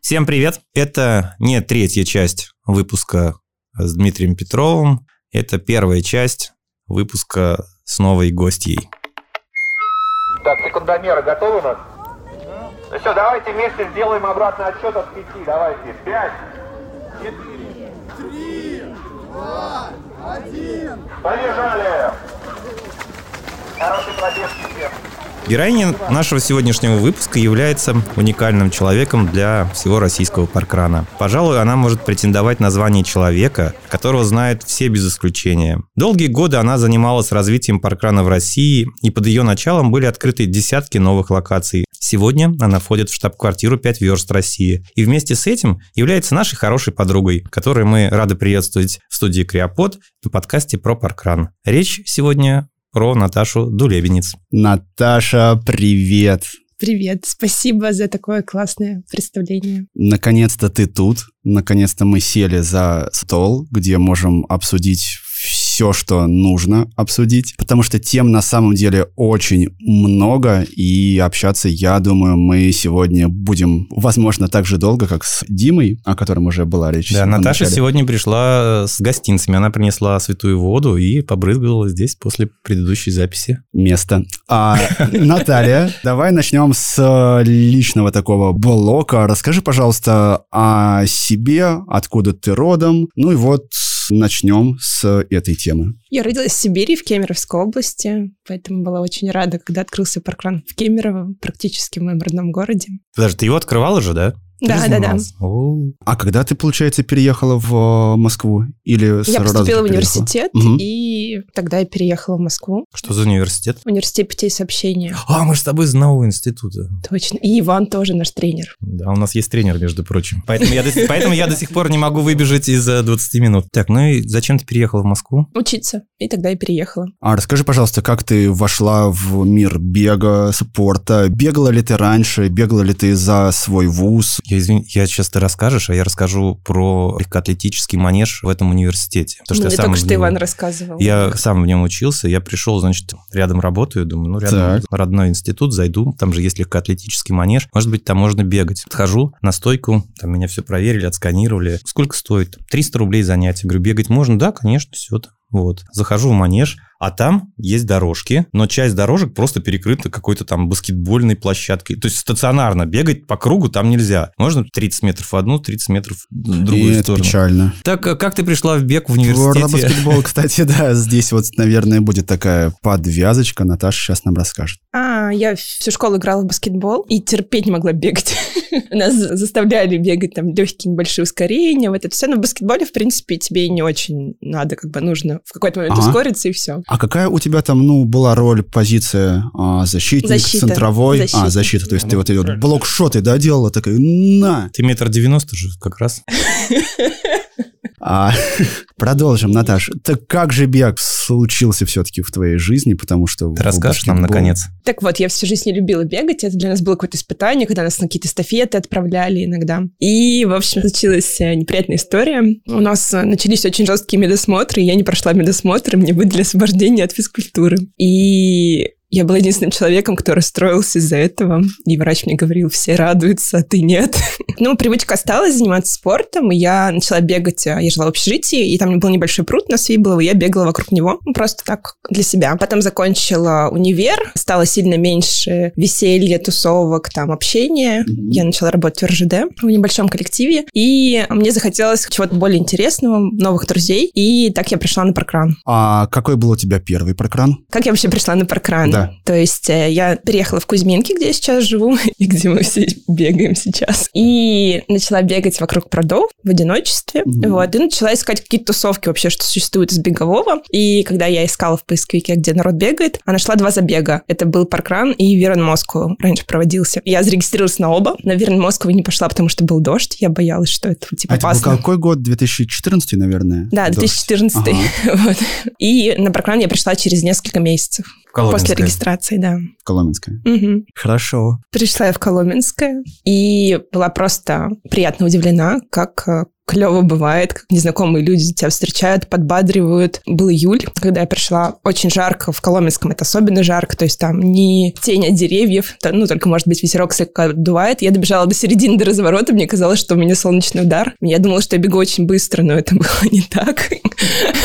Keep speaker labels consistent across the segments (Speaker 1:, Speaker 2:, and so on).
Speaker 1: Всем привет! Это не третья часть выпуска с Дмитрием Петровым. Это первая часть выпуска с новой гостьей.
Speaker 2: Так, секундомеры готовы у нас? Ну все, давайте вместе сделаем обратный отсчет от пяти. Давайте. Пять, четыре, три, два, один. Побежали! Хороший пробежки всем.
Speaker 1: Героиня нашего сегодняшнего выпуска является уникальным человеком для всего российского паркрана. Пожалуй, она может претендовать на звание человека, которого знают все без исключения. Долгие годы она занималась развитием паркрана в России, и под ее началом были открыты десятки новых локаций. Сегодня она входит в штаб-квартиру 5 верст России, и вместе с этим является нашей хорошей подругой, которой мы рады приветствовать в студии Криопод на подкасте про паркран. Речь сегодня про Наташу Дулебенец.
Speaker 3: Наташа, привет!
Speaker 4: Привет, спасибо за такое классное представление.
Speaker 3: Наконец-то ты тут. Наконец-то мы сели за стол, где можем обсудить все, что нужно обсудить, потому что тем на самом деле очень много, и общаться, я думаю, мы сегодня будем, возможно, так же долго, как с Димой, о котором уже была речь.
Speaker 1: Да, Наташа
Speaker 3: начале.
Speaker 1: сегодня пришла с гостинцами. Она принесла святую воду и побрызгала здесь после предыдущей записи.
Speaker 3: место. А, Наталья, давай начнем с личного такого блока. Расскажи, пожалуйста, о себе, откуда ты родом. Ну и вот начнем с этой темы.
Speaker 4: Я родилась в Сибири, в Кемеровской области, поэтому была очень рада, когда открылся паркран в Кемерово, практически в моем родном городе.
Speaker 1: Подожди, ты его открывала же, да?
Speaker 4: Да, да, да.
Speaker 3: А когда ты, получается, переехала в э, Москву? Или
Speaker 4: Я поступила в университет,
Speaker 3: Мгм.
Speaker 4: и тогда я переехала в Москву.
Speaker 1: Что за университет?
Speaker 4: Университет путей сообщения.
Speaker 1: А, мы же с тобой из одного института.
Speaker 4: Точно. И Иван тоже наш тренер.
Speaker 1: Да, у нас есть тренер, между прочим. Поэтому я, до, сих- поэтому я до сих пор не могу выбежать из э, 20 минут. Так, ну и зачем ты переехала в Москву?
Speaker 4: Учиться. И тогда я переехала.
Speaker 3: А расскажи, пожалуйста, как ты вошла в мир бега, спорта? Бегала ли ты раньше? Бегала ли ты за свой вуз?
Speaker 1: Я извини, я сейчас ты расскажешь, а я расскажу про легкоатлетический манеж в этом университете. Потому что
Speaker 4: Мне
Speaker 1: я сам
Speaker 4: только что
Speaker 1: него-
Speaker 4: Иван рассказывал.
Speaker 1: Я сам в нем учился, я пришел, значит, рядом работаю, думаю, ну, рядом
Speaker 3: Так.
Speaker 1: родной институт, зайду, там же есть легкоатлетический манеж, может быть, там можно бегать. Подхожу на стойку, там меня все проверили, отсканировали. Сколько стоит? 300 рублей занятие. Говорю, бегать можно? Да, конечно, все там. Вот. Захожу в манеж, а там есть дорожки, но часть дорожек просто перекрыта какой-то там баскетбольной площадкой. То есть стационарно бегать по кругу там нельзя. Можно 30 метров в одну, 30 метров в другую
Speaker 3: И это
Speaker 1: сторону.
Speaker 3: печально.
Speaker 1: Так, а как ты пришла в бег в университете?
Speaker 3: баскетбол, кстати, да, здесь вот, наверное, будет такая подвязочка. Наташа сейчас нам расскажет.
Speaker 4: А, я всю школу играла в баскетбол и терпеть не могла бегать. Нас заставляли бегать там легкие небольшие ускорения, вот это все. Но в баскетболе, в принципе, тебе не очень надо, как бы нужно в какой-то момент ускориться и все.
Speaker 3: А какая у тебя там, ну, была роль, позиция а, защитник,
Speaker 4: Защита.
Speaker 3: центровой?
Speaker 4: Защита.
Speaker 3: А, защита. То есть ты
Speaker 1: Ну,
Speaker 3: вот ее
Speaker 1: правильно.
Speaker 3: блокшоты, да, делала, такая, на!
Speaker 1: Ты метр девяносто же как раз.
Speaker 3: А, продолжим, Наташ. Так как же бег случился все-таки в твоей жизни, потому что...
Speaker 1: Ты расскажешь нам,
Speaker 3: баскетбол-
Speaker 1: наконец.
Speaker 4: Так вот, я всю жизнь не любила бегать. Это для нас было какое-то испытание, когда нас на какие-то эстафеты отправляли иногда. И, в общем, случилась э, неприятная история. У нас э, начались очень жесткие медосмотры, я не прошла медосмотр, и мне выдали освобождение от физкультуры. И я была единственным человеком, кто расстроился из-за этого. И врач мне говорил, все радуются, а ты нет. Ну, привычка осталась заниматься спортом, и я начала бегать. э, Я жила в общежитии, и там был небольшой пруд на Свиблово, и я бегала вокруг него, ну, просто так, для себя. Потом закончила универ, стало сильно меньше веселья, тусовок, там, общения. Я начала работать в РЖД, в небольшом коллективе, и мне захотелось чего-то более интересного, новых друзей, и так я пришла на паркран.
Speaker 3: А какой был у тебя первый прокран?
Speaker 4: Как я вообще пришла на паркран?
Speaker 3: Да.
Speaker 4: То есть э, я переехала в Кузьминки, где я сейчас живу, и где мы все бегаем сейчас. И начала бегать вокруг продов в одиночестве.
Speaker 3: Мгм.
Speaker 4: Вот. И начала искать какие-то тусовки вообще, что существует из бегового. И когда я искала в поисковике, где народ бегает, а нашла два забега. Это был паркран и Верон Москву раньше проводился. Я зарегистрировалась на оба. На Верон Москву не пошла, потому что был дождь. Я боялась, что это типа
Speaker 3: А это был
Speaker 4: опасно.
Speaker 3: какой год? 2014, наверное?
Speaker 4: Да,
Speaker 3: Дождь.
Speaker 4: 2014.
Speaker 3: Ага.
Speaker 4: Вот. И на паркран я пришла через несколько месяцев. После регистрации, да.
Speaker 3: Коломенская.
Speaker 4: Мгм.
Speaker 3: Хорошо.
Speaker 4: Пришла я в Коломенское и была просто приятно удивлена, как э, клево бывает, как незнакомые люди тебя встречают, подбадривают. Был июль, когда я пришла, очень жарко, в Коломенском это особенно жарко, то есть там не тень от деревьев, ну, только, может быть, ветерок слегка дувает. Я добежала до середины, до разворота, мне казалось, что у меня солнечный удар. Я думала, что я бегу очень быстро, но это было не так.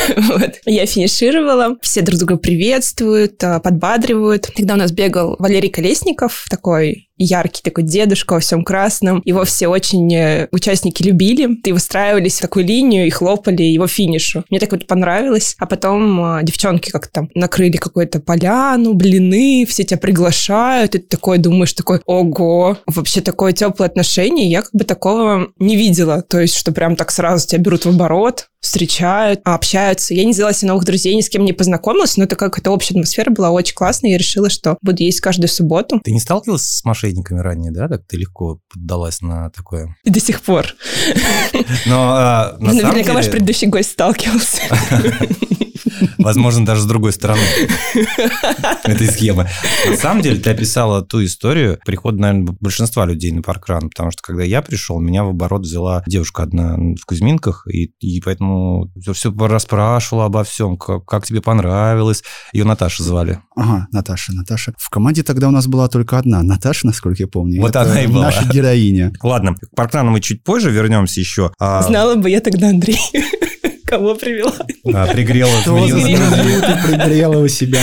Speaker 4: Я финишировала, все друг друга приветствуют, а, подбадривают. Тогда у нас бегал Валерий Колесников, такой яркий такой дедушка во всем красном. Его все очень э, участники любили. И выстраивались в такую линию и хлопали его финишу. Мне так вот понравилось. А потом а, девчонки как-то там накрыли какую-то поляну, блины, все тебя приглашают. И ты такой думаешь, такой, ого, вообще такое теплое отношение. Я как бы такого не видела. То есть, что прям так сразу тебя берут в оборот, встречают, общаются. Я не сделала себе новых друзей, ни с кем не познакомилась, но это какая-то общая атмосфера была очень классная. Я решила, что буду есть каждую субботу.
Speaker 1: Ты не сталкивалась с мошенниками ранее, да? Так ты легко поддалась на такое?
Speaker 4: И до сих пор.
Speaker 1: Но а, на
Speaker 4: Наверняка ваш предыдущий гость сталкивался.
Speaker 1: Возможно, даже с другой стороны этой схемы. На самом деле, ты описала ту историю прихода, наверное, большинства людей на паркран, потому что когда я пришел, меня в оборот взяла девушка одна в Кузьминках, и, и поэтому все, все расспрашивала обо всем, как, как тебе понравилось. Ее Наташа звали.
Speaker 3: Ага, Наташа, Наташа. В команде тогда у нас была только одна. Наташа, насколько я помню.
Speaker 1: Вот
Speaker 3: Это
Speaker 1: она и была.
Speaker 3: Наша героиня.
Speaker 1: Ладно, к паркрану мы чуть позже вернемся еще. А,
Speaker 4: Знала бы я тогда Андрей. Кого привела?
Speaker 1: а, пригрела
Speaker 3: Что за ты пригрела у себя?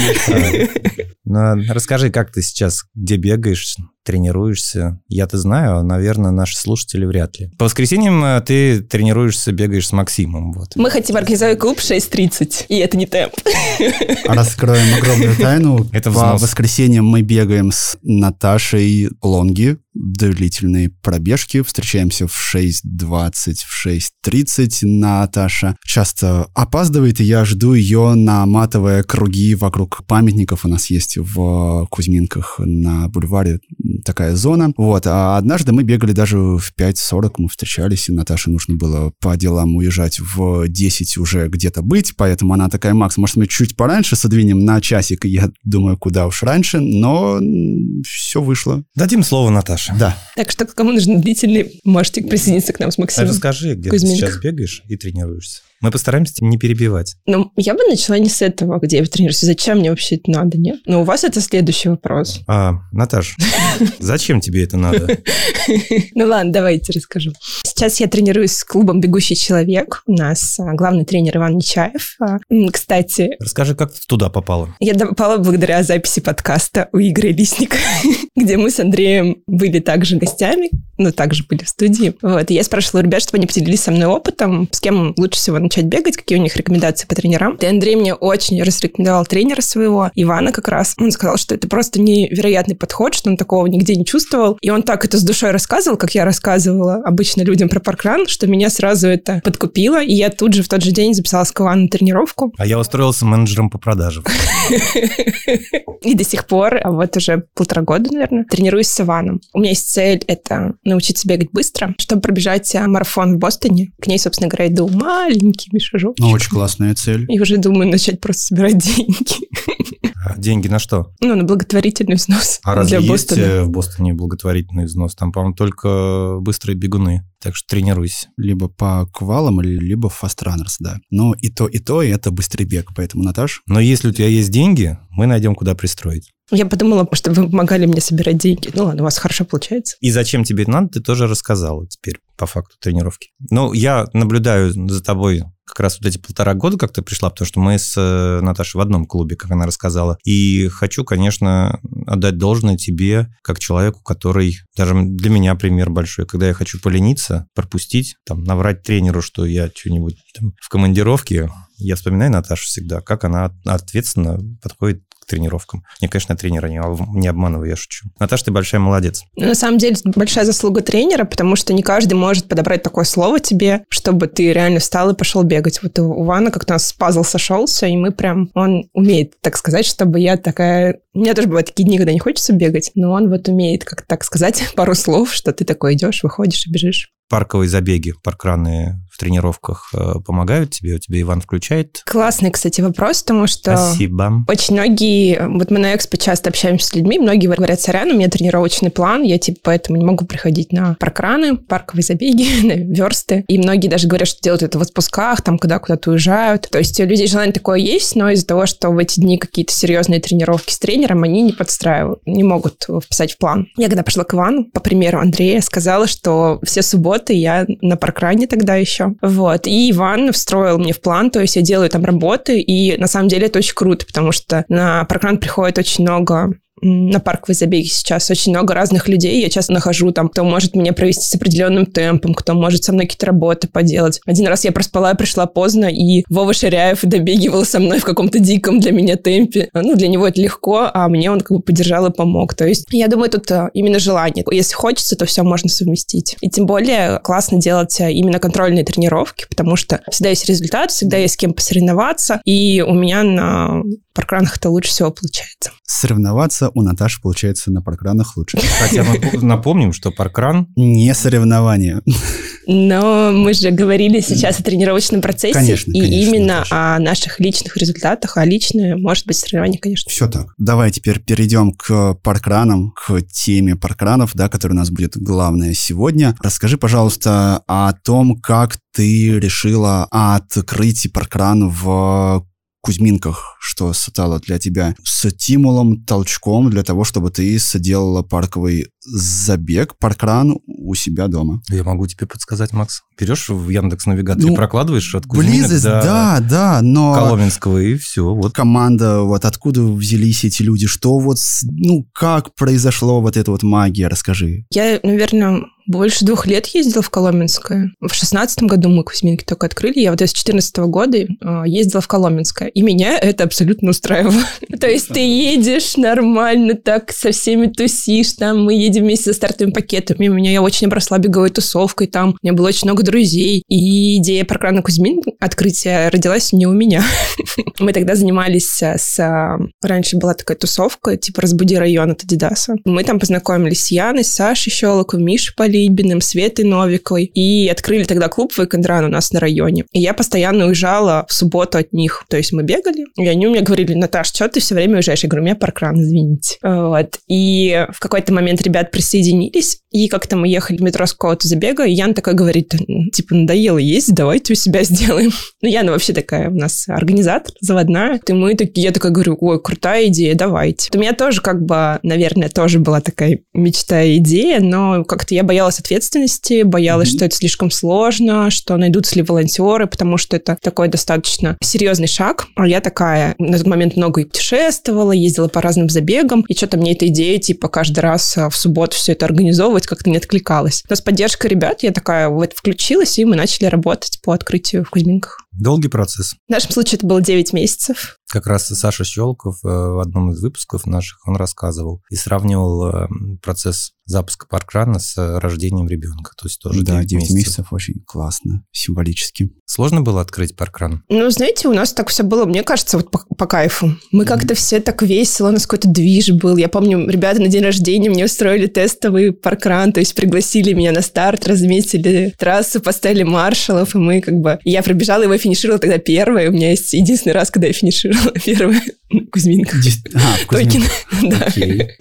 Speaker 1: Ну, Расскажи, как ты сейчас, где бегаешь, тренируешься? Я-то знаю, а, наверное, наши слушатели вряд ли. По воскресеньям э, ты тренируешься, бегаешь с Максимом. Вот.
Speaker 4: Мы хотим организовать клуб 6.30, и это не темп.
Speaker 3: Раскроем огромную тайну.
Speaker 1: Это
Speaker 3: По воскресеньям мы бегаем с Наташей лонги, длительные пробежки. Встречаемся в 6.20, в 6.30. Наташа часто опаздывает, и я жду ее, наматывая круги вокруг памятников. У нас есть в Кузьминках на бульваре такая зона. Вот. А однажды мы бегали даже в 5.40, мы встречались, и Наташе нужно было по делам уезжать в 10 уже где-то быть, поэтому она такая, Макс, может, мы чуть пораньше содвинем на часик, и я думаю, куда уж раньше, но все вышло.
Speaker 1: Дадим слово Наташе.
Speaker 3: Да.
Speaker 4: Так что, кому нужны длительные, можете присоединиться к нам с Максимом.
Speaker 1: Расскажи, где
Speaker 4: Кузьминках.
Speaker 1: ты сейчас бегаешь и тренируешься. Мы постараемся не перебивать.
Speaker 4: Ну, я бы начала не с этого, где я тренируюсь. Зачем мне вообще это надо, нет? Но у вас это следующий вопрос.
Speaker 1: А, Наташ, зачем тебе это надо?
Speaker 4: Ну ладно, давайте расскажу. Сейчас я тренируюсь с клубом «Бегущий человек». У нас а, главный тренер Иван Нечаев. А, Кстати,
Speaker 1: Расскажи, как ты туда попала?
Speaker 4: я попала благодаря записи подкаста у Игоря Лисника, где мы с Андреем были также гостями, но также были в студии. Вот, и я спрашивала у ребят, чтобы они поделились со мной опытом, с кем лучше всего начать бегать, какие у них рекомендации по тренерам. И Андрей мне очень расрекомендовал тренера своего, Ивана как раз. Он сказал, что это просто невероятный подход, что он такого нигде не чувствовал. И он так это с душой рассказывал, как я рассказывала обычно людям про паркран, что меня сразу это подкупило. И я тут же в тот же день записалась к Ивану на тренировку.
Speaker 1: А я устроился менеджером по продажам.
Speaker 4: И до сих пор, а вот уже полтора года, наверное, тренируюсь с Иваном. У меня есть цель — это научиться бегать быстро, чтобы пробежать а, марафон в Бостоне. К ней, собственно говоря, иду маленькими шажочками.
Speaker 3: Ну, очень классная цель.
Speaker 4: И уже думаю начать просто собирать деньги.
Speaker 1: А Деньги на что?
Speaker 4: Ну, на благотворительный взнос
Speaker 1: А разве
Speaker 4: для
Speaker 1: есть
Speaker 4: Бостона.
Speaker 1: э, в Бостоне благотворительный взнос? Там, по-моему, только быстрые бегуны. Так что тренируйся.
Speaker 3: Либо по квалам, либо в фастранерс, да. Но и то, и то, и это быстрый бег. Поэтому, Наташ,
Speaker 1: Но если у тебя есть деньги, мы найдем, куда пристроить.
Speaker 4: Я подумала, что вы помогали мне собирать деньги. Ну ладно, у вас хорошо получается.
Speaker 1: И зачем тебе это надо, ты тоже рассказала теперь по факту тренировки. Ну, я наблюдаю за тобой как раз вот эти полтора года, как ты пришла, потому что мы с э, Наташей в одном клубе, как она рассказала. И хочу, конечно, отдать должное тебе, как человеку, который даже для меня пример большой. Когда я хочу полениться, пропустить, там, наврать тренеру, что я что-нибудь в командировке, я вспоминаю Наташу всегда, как она ответственно подходит к тренировкам. Не, конечно, тренера не, не обманываю, я шучу. Наташа, ты большая молодец.
Speaker 4: На самом деле, большая заслуга тренера, потому что не каждый может подобрать такое слово тебе, чтобы ты реально встал и пошел бегать. Вот у Вана как-то у нас пазл сошелся, и мы прям... Он умеет, так сказать, чтобы я такая... У меня тоже бывают такие дни, когда не хочется бегать, но он вот умеет, как так сказать, пару слов, что ты такой идешь, выходишь и бежишь.
Speaker 1: Парковые забеги, паркраны в тренировках э, помогают тебе? У тебя Иван включает?
Speaker 4: Классный, кстати, вопрос, потому что...
Speaker 1: Спасибо.
Speaker 4: Очень многие... Вот мы на экспо часто общаемся с людьми, многие говорят, сорян, у меня тренировочный план, я типа поэтому не могу приходить на паркраны, парковые забеги, на версты. И многие даже говорят, что делают это в отпусках, там, когда куда-то уезжают. То есть у людей желание такое есть, но из-за того, что в эти дни какие-то серьезные тренировки с тренером, они не подстраивают, не могут вписать в план. Я когда пришла к Ивану, по примеру Андрея, сказала, что все субботы я на паркране тогда еще. Вот. И Иван встроил мне в план, то есть я делаю там работы, и на самом деле это очень круто, потому что на паркран приходит очень много на парковой забеге сейчас очень много разных людей. Я часто нахожу там, кто может меня провести с определенным темпом, кто может со мной какие-то работы поделать. Один раз я проспала, пришла поздно, и Вова Ширяев добегивал со мной в каком-то диком для меня темпе. Ну, для него это легко, а мне он как бы поддержал и помог. То есть я думаю, тут а, именно желание. Если хочется, то все можно совместить. И тем более классно делать а, именно контрольные тренировки, потому что всегда есть результат, всегда есть с кем посоревноваться, и у меня на паркранах это лучше всего получается.
Speaker 3: Соревноваться у Наташи получается на паркранах лучше.
Speaker 1: Хотя напомним, что паркран...
Speaker 3: Не соревнование.
Speaker 4: Но мы же говорили сейчас о тренировочном процессе.
Speaker 3: Конечно,
Speaker 4: И
Speaker 3: конечно,
Speaker 4: именно
Speaker 3: Наташа.
Speaker 4: о наших личных результатах, а личное может быть соревнование, конечно.
Speaker 3: Все так. Давай теперь перейдем к паркранам, к теме паркранов, да, которая у нас будет главная сегодня. Расскажи, пожалуйста, о том, как ты решила открыть паркран в Кузьминках, что стало для тебя? Стимулом, толчком для того, чтобы ты соделала парковый забег, паркран у себя дома.
Speaker 1: Я могу тебе подсказать, Макс. Берешь в Яндекс Навигаторе,
Speaker 3: Ну,
Speaker 1: прокладываешь от Кузьминок
Speaker 3: Близость,
Speaker 1: до
Speaker 3: да, да, но...
Speaker 1: Коломенского, и все. Вот
Speaker 3: команда, вот откуда взялись эти люди, что вот, ну, как произошло вот эта вот магия, расскажи.
Speaker 4: Я, наверное, больше двух лет ездила в Коломенское. В шестнадцатом году мы Кузьминки только открыли. Я вот с 14 года э, ездила в Коломенское. И меня это абсолютно устраивало. То есть ты едешь нормально так, со всеми тусишь. Там мы едем вместе со стартовыми пакетами. У меня я очень обросла беговой тусовкой. Там у меня было очень много друзей. И идея паркрана Кузьмин открытия родилась не у меня. Мы тогда занимались э, с... э, Раньше была такая тусовка, типа «Разбуди район» от Адидаса. Мы там познакомились с Яной, с Сашей Щелоковым, Мишей Полибиным, Светой Новиковой. И открыли тогда клуб «Вейкендран» у нас на районе. И я постоянно уезжала в субботу от них. То есть мы бегали, и они у меня говорили, Наташ, что ты все время уезжаешь? Я говорю, у меня паркран, извините. Вот. И в какой-то момент ребят присоединились, и как-то мы ехали в метро с какого-то забега, и Яна такая говорит, типа, надоело есть, давайте у себя сделаем. Ну, Яна вообще такая у нас организатор, заводная. И мы такие, я такая говорю, ой, крутая идея, давайте. У меня тоже как бы, наверное, тоже была такая мечта и идея, но как-то я боялась ответственности, боялась, что это слишком сложно, что найдутся ли волонтеры, потому что это такой достаточно серьезный шаг. А я такая на тот момент много и путешествовала, ездила по разным забегам, и что-то мне эта идея, типа, каждый раз а, в субботу все это организовывать как-то не откликалась. Но с поддержкой ребят я такая в это включилась, и мы начали работать по открытию в Кузьминках.
Speaker 1: Долгий процесс.
Speaker 4: В нашем случае это было 9 месяцев.
Speaker 1: Как раз Саша Щелков э, в одном из выпусков наших он рассказывал и сравнивал э, процесс запуска паркрана с э, рождением ребенка. То есть тоже
Speaker 3: да,
Speaker 1: 9
Speaker 3: 9
Speaker 1: месяцев.
Speaker 3: месяцев очень классно, символически.
Speaker 1: Сложно было открыть паркран?
Speaker 4: Ну, знаете, у нас так все было, мне кажется, вот по, по кайфу. Мы как-то все так весело, у нас какой-то движ был. Я помню, ребята на день рождения мне устроили тестовый паркран, то есть пригласили меня на старт, разметили трассу, поставили маршалов, и мы как бы... Я пробежала его, финишировала тогда первая. У меня есть единственный раз, когда я финишировала первая Кузьминках.
Speaker 3: А,
Speaker 4: Токин, да.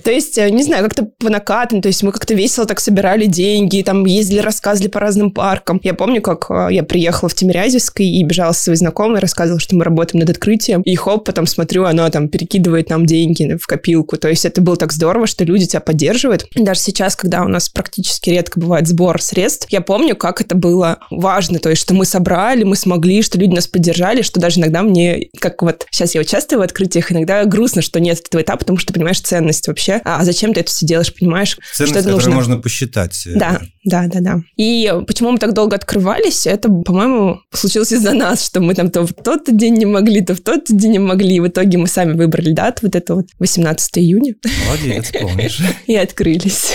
Speaker 4: То есть, э, не знаю, как-то по накатам, то есть мы как-то весело так собирали деньги, там ездили, рассказывали по разным паркам. Я помню, как э, я приехала в Тимирязевской и бежала со своей знакомой, рассказывала, что мы работаем над открытием, и хоп, потом смотрю, она там перекидывает нам деньги в копилку. То есть это было так здорово, что люди тебя поддерживают. Даже сейчас, когда у нас практически редко бывает сбор средств, я помню, как это было важно, то есть что мы собрали, мы смогли, что люди нас поддержали, что даже иногда мне, как вот сейчас я участвую в открытиях, иногда грустно, что нет этого этапа, потому что ты понимаешь ценность вообще. А зачем ты это все делаешь, понимаешь?
Speaker 1: Ценность,
Speaker 4: что это нужно.
Speaker 1: можно посчитать. э,
Speaker 4: Да, да, да, да. И почему мы так долго открывались, это, по-моему, случилось из-за нас, что мы там то в тот день не могли, то в тот день не могли. И в итоге мы сами выбрали дату, вот это вот 18 июня,
Speaker 1: Молодец, помнишь.
Speaker 4: и открылись.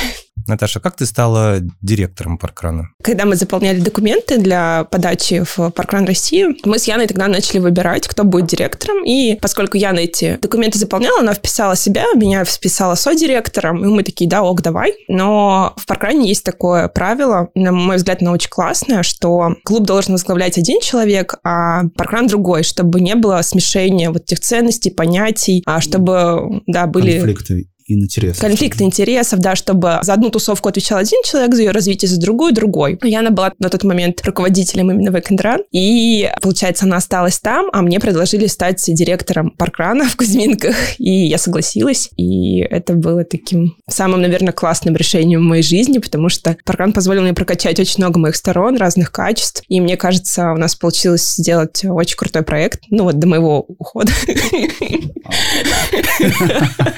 Speaker 1: Наташа, как ты стала директором паркрана?
Speaker 4: Когда мы заполняли документы для подачи в Паркран России, мы с Яной тогда начали выбирать, кто будет директором. И поскольку Яна эти документы заполняла, она вписала себя, меня вписала со-директором, и мы такие, да, ок, давай. Но в Паркране есть такое правило, на мой взгляд, оно очень классное, что клуб должен возглавлять один человек, а Паркран другой, чтобы не было смешения вот этих ценностей, понятий, а чтобы, да, были...
Speaker 3: Конфликты интересов.
Speaker 4: Конфликт интересов, да, чтобы за одну тусовку отвечал один человек, за ее развитие, за другую другой. Яна была на тот момент руководителем именно Векендран, и, получается, она осталась там, а мне предложили стать директором паркрана в Кузьминках, и я согласилась, и это было таким самым, наверное, классным решением в моей жизни, потому что паркран позволил мне прокачать очень много моих сторон, разных качеств, и мне кажется, у нас получилось сделать очень крутой проект, ну вот до моего ухода.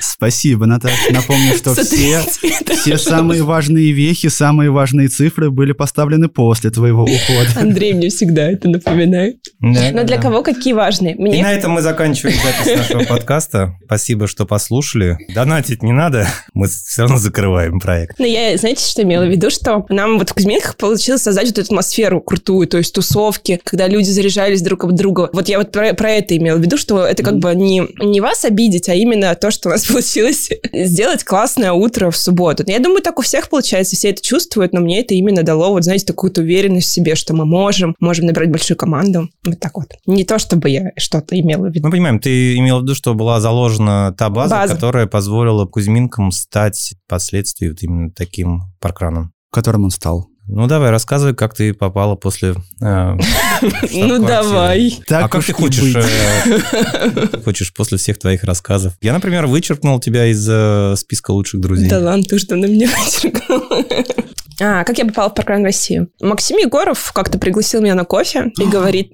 Speaker 3: Спасибо, Наташа. Напомню, что все, все самые важные вехи, самые важные цифры были поставлены после твоего ухода.
Speaker 4: Андрей мне всегда это напоминает. Да, Но для да. кого какие важные?
Speaker 1: Мне... И на этом мы заканчиваем запись нашего подкаста. Спасибо, что послушали. Донатить не надо, мы все равно закрываем проект.
Speaker 4: Но я, знаете, что имела в виду? Что нам вот в Кузьминках получилось создать вот эту атмосферу крутую, то есть тусовки, когда люди заряжались друг об друга. Вот я вот про, про это имела в виду, что это как бы не, не вас обидеть, а именно то, что у нас получилось сделать классное утро в субботу. Я думаю, так у всех получается, все это чувствуют, но мне это именно дало, вот знаете, такую уверенность в себе, что мы можем, можем набрать большую команду. Вот так вот. Не то, чтобы я что-то имела в виду.
Speaker 1: Мы понимаем, ты имела в виду, что была заложена та база, база. которая позволила Кузьминкам стать впоследствии вот именно таким паркраном.
Speaker 3: Которым он стал.
Speaker 1: Ну давай, рассказывай, как ты попала после... Э,
Speaker 4: ну давай.
Speaker 1: А как ты хочешь э, хочешь после всех твоих рассказов? Я, например, вычеркнул тебя из э, списка лучших друзей.
Speaker 4: Да ладно, ты что на меня вычеркнул? А, как я попала в Паркран Россию? Максим Егоров как-то пригласил меня на кофе и говорит...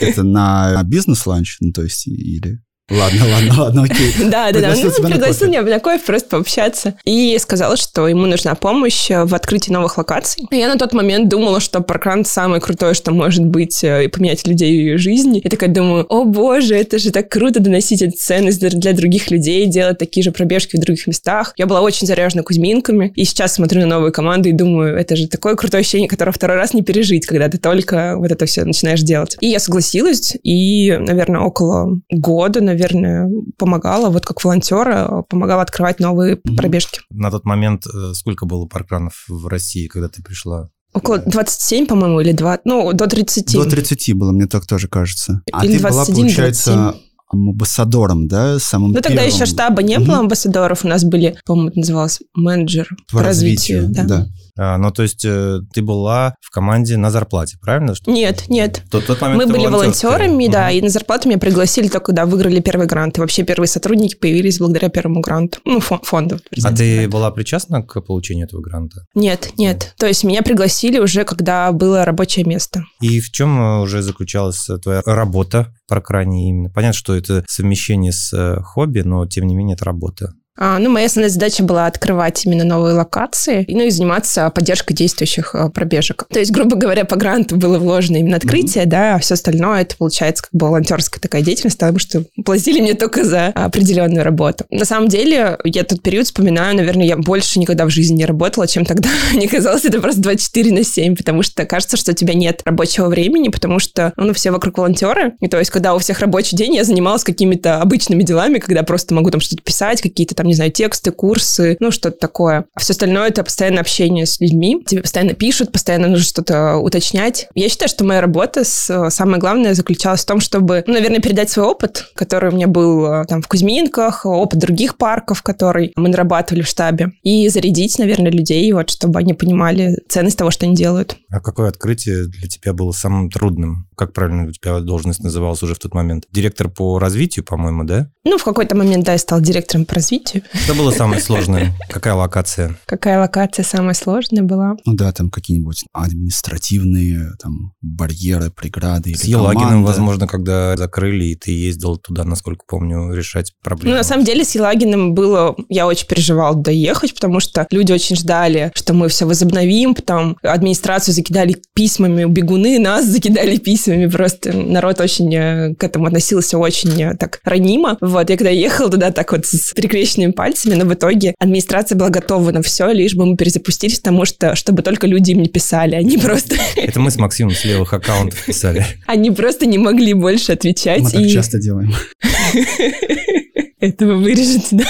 Speaker 3: Это на бизнес-ланч, ну то есть, или... Ладно, ладно, ладно, окей.
Speaker 4: Да, да, да. Он пригласил меня на кофе просто пообщаться. И сказал, что ему нужна помощь в открытии новых локаций. Я на тот момент думала, что паркран самое крутое, что может быть, э, и поменять людей жизни. И такая думаю, о боже, это же так круто доносить эту ценность для других людей, делать такие же пробежки в других местах. Я была очень заряжена Кузьминками. И сейчас смотрю на новые команды и думаю, это же такое крутое ощущение, которое второй раз не пережить, когда ты только вот это все начинаешь делать. И я согласилась. И, наверное, около года, наверное, наверное, помогала, вот как волонтера, помогала открывать новые пробежки.
Speaker 1: На тот момент э, сколько было паркранов в России, когда ты пришла?
Speaker 4: Около 27, по-моему, или 2, ну, до 30.
Speaker 3: До 30 было, мне так тоже кажется. А или ты 21, была, получается, 27 амбассадором, да, самым
Speaker 4: Ну, тогда еще штаба не было амбассадоров, у нас были, по-моему, это называлось менеджер по, по развитию. развитию да. да.
Speaker 1: А, ну, то есть э, ты была в команде на зарплате, правильно?
Speaker 4: Что нет, нет. Тот, тот момент Мы были волонтерами, да, угу. и на зарплату меня пригласили только когда выиграли первый грант. И вообще первые сотрудники появились благодаря первому гранту. Ну, фон, фондов.
Speaker 1: А ты была причастна к получению этого гранта?
Speaker 4: Нет, нет. То есть меня пригласили уже, когда было рабочее место.
Speaker 1: И в чем э, уже заключалась твоя работа в Прокране именно? Понятно, что это совмещение с э, хобби, но тем не менее это работа.
Speaker 4: А, ну, моя основная задача была открывать именно новые локации, ну и заниматься поддержкой действующих а, пробежек. То есть, грубо говоря, по гранту было вложено именно открытие, mm-hmm. да, а все остальное это получается как бы волонтерская такая деятельность, потому что платили мне только за определенную работу. На самом деле, я тот период вспоминаю, наверное, я больше никогда в жизни не работала, чем тогда. Мне казалось, это просто 24 на 7, потому что кажется, что у тебя нет рабочего времени, потому что, ну, все вокруг волонтеры. И то есть, когда у всех рабочий день, я занималась какими-то обычными делами, когда просто могу там что-то писать, какие-то там там, не знаю, тексты, курсы, ну, что-то такое. А все остальное — это постоянное общение с людьми. Тебе постоянно пишут, постоянно нужно что-то уточнять. Я считаю, что моя работа, с, самое главное, заключалась в том, чтобы, ну, наверное, передать свой опыт, который у меня был э, там в Кузьминках, опыт других парков, который мы нарабатывали в штабе, и зарядить, наверное, людей, вот, чтобы они понимали ценность того, что они делают.
Speaker 1: А какое открытие для тебя было самым трудным? Как правильно у тебя должность называлась уже в тот момент? Директор по развитию, по-моему, да?
Speaker 4: Ну, в какой-то момент, да, я стал директором по развитию.
Speaker 1: Что было самое сложное? Какая локация?
Speaker 4: Какая локация самая сложная была?
Speaker 3: Ну да, там какие-нибудь административные там барьеры, преграды.
Speaker 1: С Елагиным, возможно, когда закрыли, и ты ездил туда, насколько помню, решать проблемы.
Speaker 4: Ну, на самом деле, с Елагиным было... Я очень переживал доехать, потому что люди очень ждали, что мы все возобновим, потом администрацию закидали письмами, бегуны нас закидали письмами, просто народ очень э, к этому относился очень э, так ранимо. Вот, я когда ехала туда так вот с прикрещенными пальцами, но в итоге администрация была готова на все, лишь бы мы перезапустились, потому что, чтобы только люди им не писали, они просто...
Speaker 1: Это мы с Максимом с левых аккаунтов писали.
Speaker 4: Они просто не могли больше отвечать.
Speaker 3: Мы так часто делаем.
Speaker 4: Это вы вырежете, да?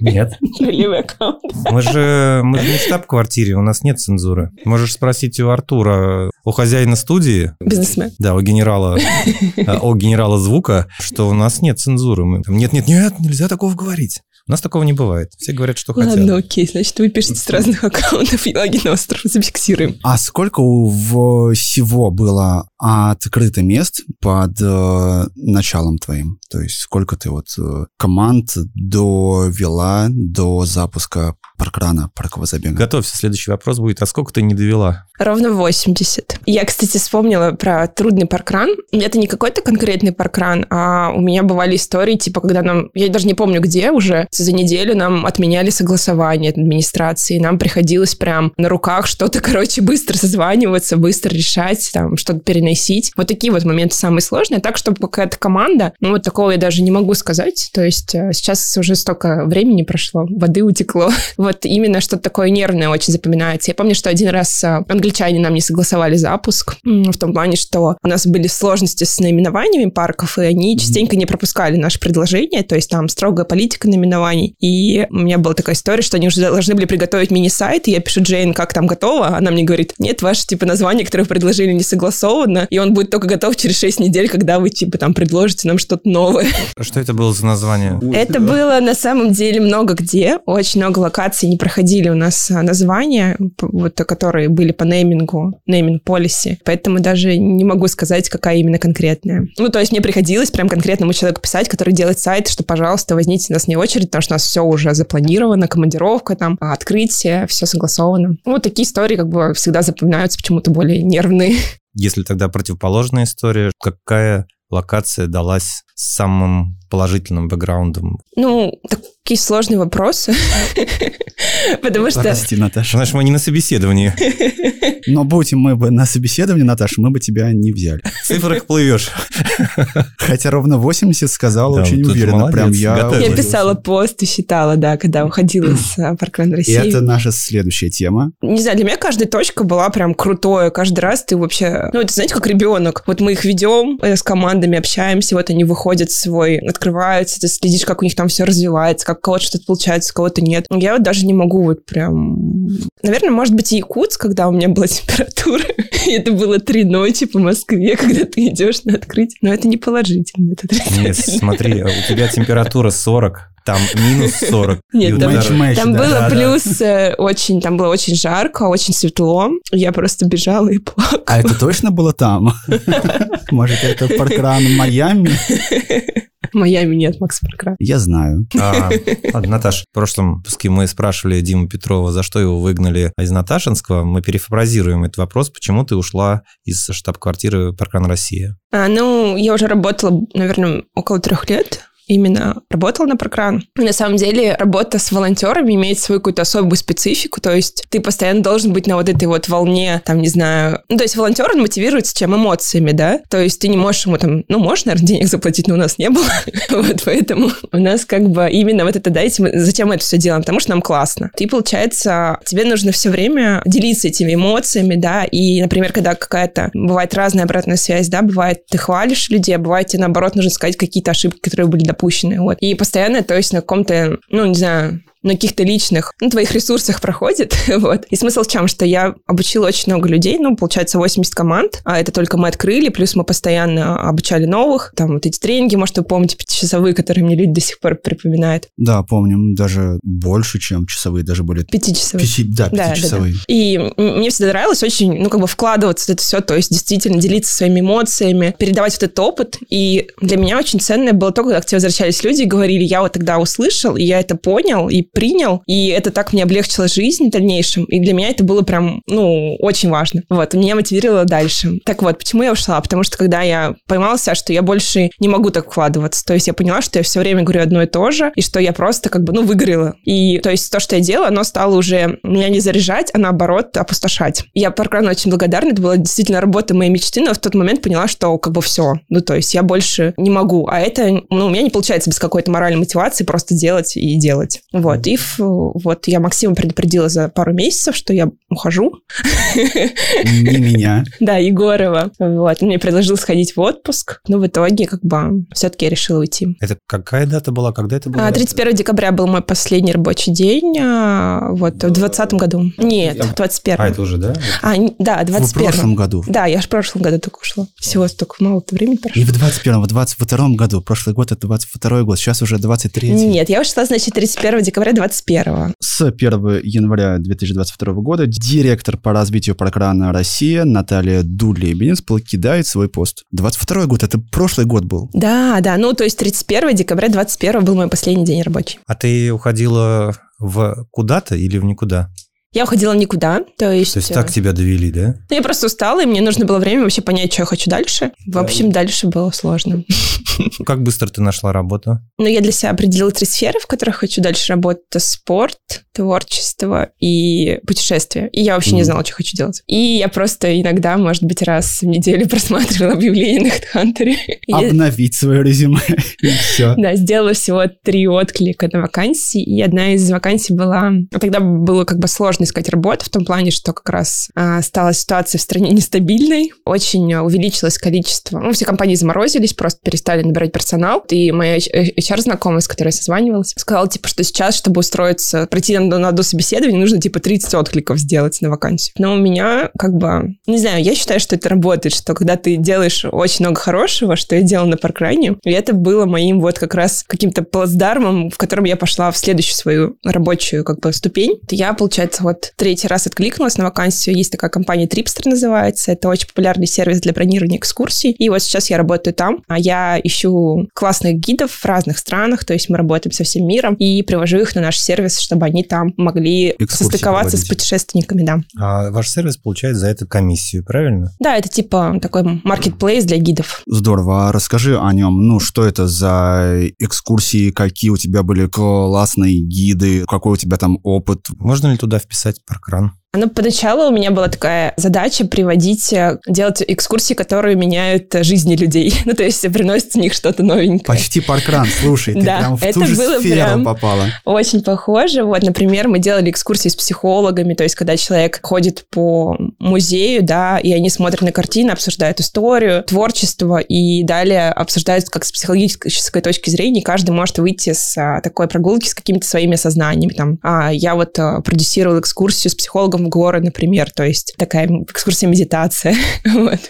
Speaker 1: Нет.
Speaker 4: Нулевой аккаунт.
Speaker 1: Мы же, мы же не в штаб-квартире, у нас нет цензуры. Можешь спросить у Артура, у хозяина студии.
Speaker 4: Бизнесмен.
Speaker 1: Да, у генерала, у генерала звука, что у нас нет цензуры. Нет, нет, нет, нельзя такого говорить. У нас такого не бывает. Все говорят, что хотят.
Speaker 4: Ладно, окей. Значит, вы пишете с разных аккаунтов и логин остров зафиксируем.
Speaker 3: А сколько у всего было открытых мест под э, началом твоим? То есть сколько ты вот э, команд довела до запуска паркрана, паркового забега?
Speaker 1: Готовься, следующий вопрос будет. А сколько ты не довела?
Speaker 4: Ровно 80. Я, кстати, вспомнила про трудный паркран. Это не какой-то конкретный паркран, а у меня бывали истории, типа, когда нам, я даже не помню где уже, за неделю нам отменяли согласование от администрации, нам приходилось прям на руках что-то, короче, быстро созваниваться, быстро решать, там, что-то переносить. Вот такие вот моменты самые сложные. Так, чтобы какая-то команда, ну, вот такого я даже не могу сказать. То есть э, сейчас уже столько времени прошло, воды утекло. Вот именно что-то такое нервное очень запоминается. Я помню, что один раз э, англичане нам не согласовали запуск, в том плане, что у нас были сложности с наименованиями парков, и они частенько не пропускали наше предложение, то есть там строгая политика наименований. И у меня была такая история, что они уже должны были приготовить мини-сайт, и я пишу Джейн, как там готово, она мне говорит, нет, ваше, типа, название, которое вы предложили, не согласовано, и он будет только готов через 6 недель, когда вы, типа, там предложите нам что-то новое.
Speaker 1: А что это было за название?
Speaker 4: Это было на самом деле много где, очень много локаций не проходили у нас названия, вот, которые были по неймингу, нейминг полиси, поэтому даже не могу сказать, какая именно конкретная. Ну, то есть мне приходилось прям конкретному человеку писать, который делает сайт, что, пожалуйста, возьмите нас не очередь, потому что у нас все уже запланировано, командировка там, открытие, все согласовано. Ну, вот такие истории как бы всегда запоминаются почему-то более нервные.
Speaker 1: Если тогда противоположная история, какая локация далась самым положительным бэкграундом?
Speaker 4: Ну, такие сложные вопросы. Потому что...
Speaker 3: Прости, Наташа.
Speaker 1: Знаешь, мы не на собеседовании.
Speaker 3: Но будем мы бы на собеседовании, Наташа, мы бы тебя не взяли.
Speaker 1: В цифрах плывешь.
Speaker 3: Хотя ровно 80 сказала да, очень уверенно. Молодец, Прям я...
Speaker 4: Я писала пост и считала, да, когда уходила с а, Паркран России.
Speaker 3: И это наша следующая тема.
Speaker 4: Не знаю, для меня каждая точка была прям крутое. Каждый раз ты вообще... Ну, это знаете, как ребенок. Вот мы их ведем, э, с командами общаемся, вот они выходят свой, открываются, ты следишь, как у них там все развивается, как кого-то что-то получается, кого-то нет. Я вот даже не могу вот прям... Наверное, может быть, и Якутск, когда у меня была температура. И это было три ночи по Москве, когда ты идешь на открытие. Но это не положительно, это
Speaker 1: Нет, смотри, у тебя температура 40, там минус 40.
Speaker 4: Нет, там, матч, матч, там да, было да, плюс да. Э, очень, там было очень жарко, очень светло. Я просто бежала и плакала.
Speaker 3: А это точно было там? Может, это паркран Майами?
Speaker 4: Майами нет Макс Паркран.
Speaker 3: Я знаю.
Speaker 1: А, Наташ, в прошлом выпуске мы спрашивали Диму Петрова, за что его выгнали из Наташинского. Мы перефразируем этот вопрос. Почему ты ушла из штаб-квартиры Паркран Россия?
Speaker 4: А, ну, я уже работала, наверное, около трех лет именно работал на прокран. На самом деле работа с волонтерами имеет свою какую-то особую специфику, то есть ты постоянно должен быть на вот этой вот волне, там, не знаю... Ну, то есть волонтер, он мотивируется чем? Эмоциями, да? То есть ты не можешь ему там... Ну, можешь, наверное, денег заплатить, но у нас не было. вот поэтому у нас как бы именно вот это, да, этим, зачем мы это все делаем? Потому что нам классно. Ты, получается, тебе нужно все время делиться этими эмоциями, да, и, например, когда какая-то... Бывает разная обратная связь, да, бывает ты хвалишь людей, а бывает тебе, наоборот, нужно сказать какие-то ошибки, которые были, допущены. Вот. И постоянно, то есть на каком-то, ну, не знаю, на каких-то личных, ну, твоих ресурсах проходит, вот. И смысл в чем, что я обучила очень много людей, ну, получается, 80 команд, а это только мы открыли, плюс мы постоянно обучали новых, там вот эти тренинги, может, вы помните, пятичасовые, которые мне люди до сих пор припоминают.
Speaker 3: Да, помним, даже больше, чем часовые, даже более...
Speaker 4: Пятичасовые.
Speaker 3: Пяти, да, пятичасовые. Да, да,
Speaker 4: да. И мне всегда нравилось очень, ну, как бы вкладываться в это все, то есть действительно делиться своими эмоциями, передавать вот этот опыт, и для меня очень ценное было то, когда к тебе возвращались люди и говорили, я вот тогда услышал, и я это понял, и принял, и это так мне облегчило жизнь в дальнейшем, и для меня это было прям, ну, очень важно. Вот, меня мотивировало дальше. Так вот, почему я ушла? Потому что когда я поймала себя, что я больше не могу так вкладываться, то есть я поняла, что я все время говорю одно и то же, и что я просто как бы, ну, выгорела. И то есть то, что я делала, оно стало уже меня не заряжать, а наоборот опустошать. Я Паркрану очень благодарна, это была действительно работа моей мечты, но в тот момент поняла, что как бы все. Ну, то есть я больше не могу. А это, ну, у меня не получается без какой-то моральной мотивации просто делать и делать. Вот. И вот я Максима предупредила за пару месяцев, что я ухожу.
Speaker 3: Не меня.
Speaker 4: Да, Егорова. Вот. Мне предложил сходить в отпуск, но в итоге как бы все-таки я решила уйти.
Speaker 1: Это какая дата была? Когда это было?
Speaker 4: 31 а, декабря был мой последний рабочий день. А, вот, в 2020 году. Нет, в 21
Speaker 1: А, это уже, да?
Speaker 4: А, да, 21
Speaker 3: В прошлом году.
Speaker 4: Да, я же в прошлом году только ушла. Всего столько мало времени прошло.
Speaker 3: И в 21 в 22 году. Прошлый год это 22 год, сейчас уже 23
Speaker 4: Нет, я ушла, значит, 31 декабря 21
Speaker 3: С 1 января 2022 года директор по развитию программы Россия Наталья Дулебенец покидает свой пост. 22 год, это прошлый год был.
Speaker 4: Да, да, ну то есть 31 декабря 21 был мой последний день рабочий.
Speaker 1: А ты уходила в куда-то или в никуда?
Speaker 4: Я уходила никуда, то есть...
Speaker 1: То есть так э, тебя довели, да?
Speaker 4: Ну, я просто устала, и мне нужно было время вообще понять, что я хочу дальше. В общем, дальше было сложно.
Speaker 1: Как быстро ты нашла работу?
Speaker 4: Ну, я для себя определила три сферы, в которых хочу дальше работать. Это спорт, творчество и путешествия. И я вообще mm. не знала, что хочу делать. И я просто иногда, может быть, раз в неделю просматривала объявления на HeadHunter.
Speaker 3: Обновить свое резюме, и все.
Speaker 4: Да, сделала всего три отклика на вакансии, и одна из вакансий была... Тогда было как бы сложно сложно искать работу в том плане, что как раз а, стала ситуация в стране нестабильной, очень увеличилось количество, ну, все компании заморозились, просто перестали набирать персонал. И моя HR-знакомая, с которой я созванивалась, сказала, типа, что сейчас, чтобы устроиться, пройти на, на одно собеседование, нужно, типа, 30 откликов сделать на вакансию. Но у меня, как бы, не знаю, я считаю, что это работает, что когда ты делаешь очень много хорошего, что я делала на паркрайне, и это было моим вот как раз каким-то плацдармом, в котором я пошла в следующую свою рабочую, как бы, ступень. Я, получается, вот третий раз откликнулась на вакансию. Есть такая компания Tripster называется. Это очень популярный сервис для бронирования экскурсий. И вот сейчас я работаю там. А я ищу классных гидов в разных странах. То есть мы работаем со всем миром и привожу их на наш сервис, чтобы они там могли Экскурсии состыковаться проводить. с путешественниками, да.
Speaker 1: А ваш сервис получает за это комиссию, правильно?
Speaker 4: Да, это типа такой маркетплейс для гидов.
Speaker 3: Здорово. А расскажи о нем. Ну, что это за экскурсии, какие у тебя были классные гиды, какой у тебя там опыт?
Speaker 1: Можно ли туда вписать писать про кран.
Speaker 4: Ну, поначалу у меня была такая задача приводить, э, делать экскурсии, которые меняют э, жизни людей. Ну, то есть приносят в них что-то новенькое.
Speaker 3: Почти паркран, слушай, ты прям в ту же сферу попала.
Speaker 4: Очень похоже. Вот, например, мы делали экскурсии с психологами, то есть когда человек ходит по музею, да, и они смотрят на картины, обсуждают историю, творчество, и далее обсуждают как с психологической точки зрения, каждый может выйти с а, такой прогулки с какими-то своими сознаниями. Там, а, я вот а, продюсировала экскурсию с психологом в горы, например, то есть такая экскурсия медитация. вот.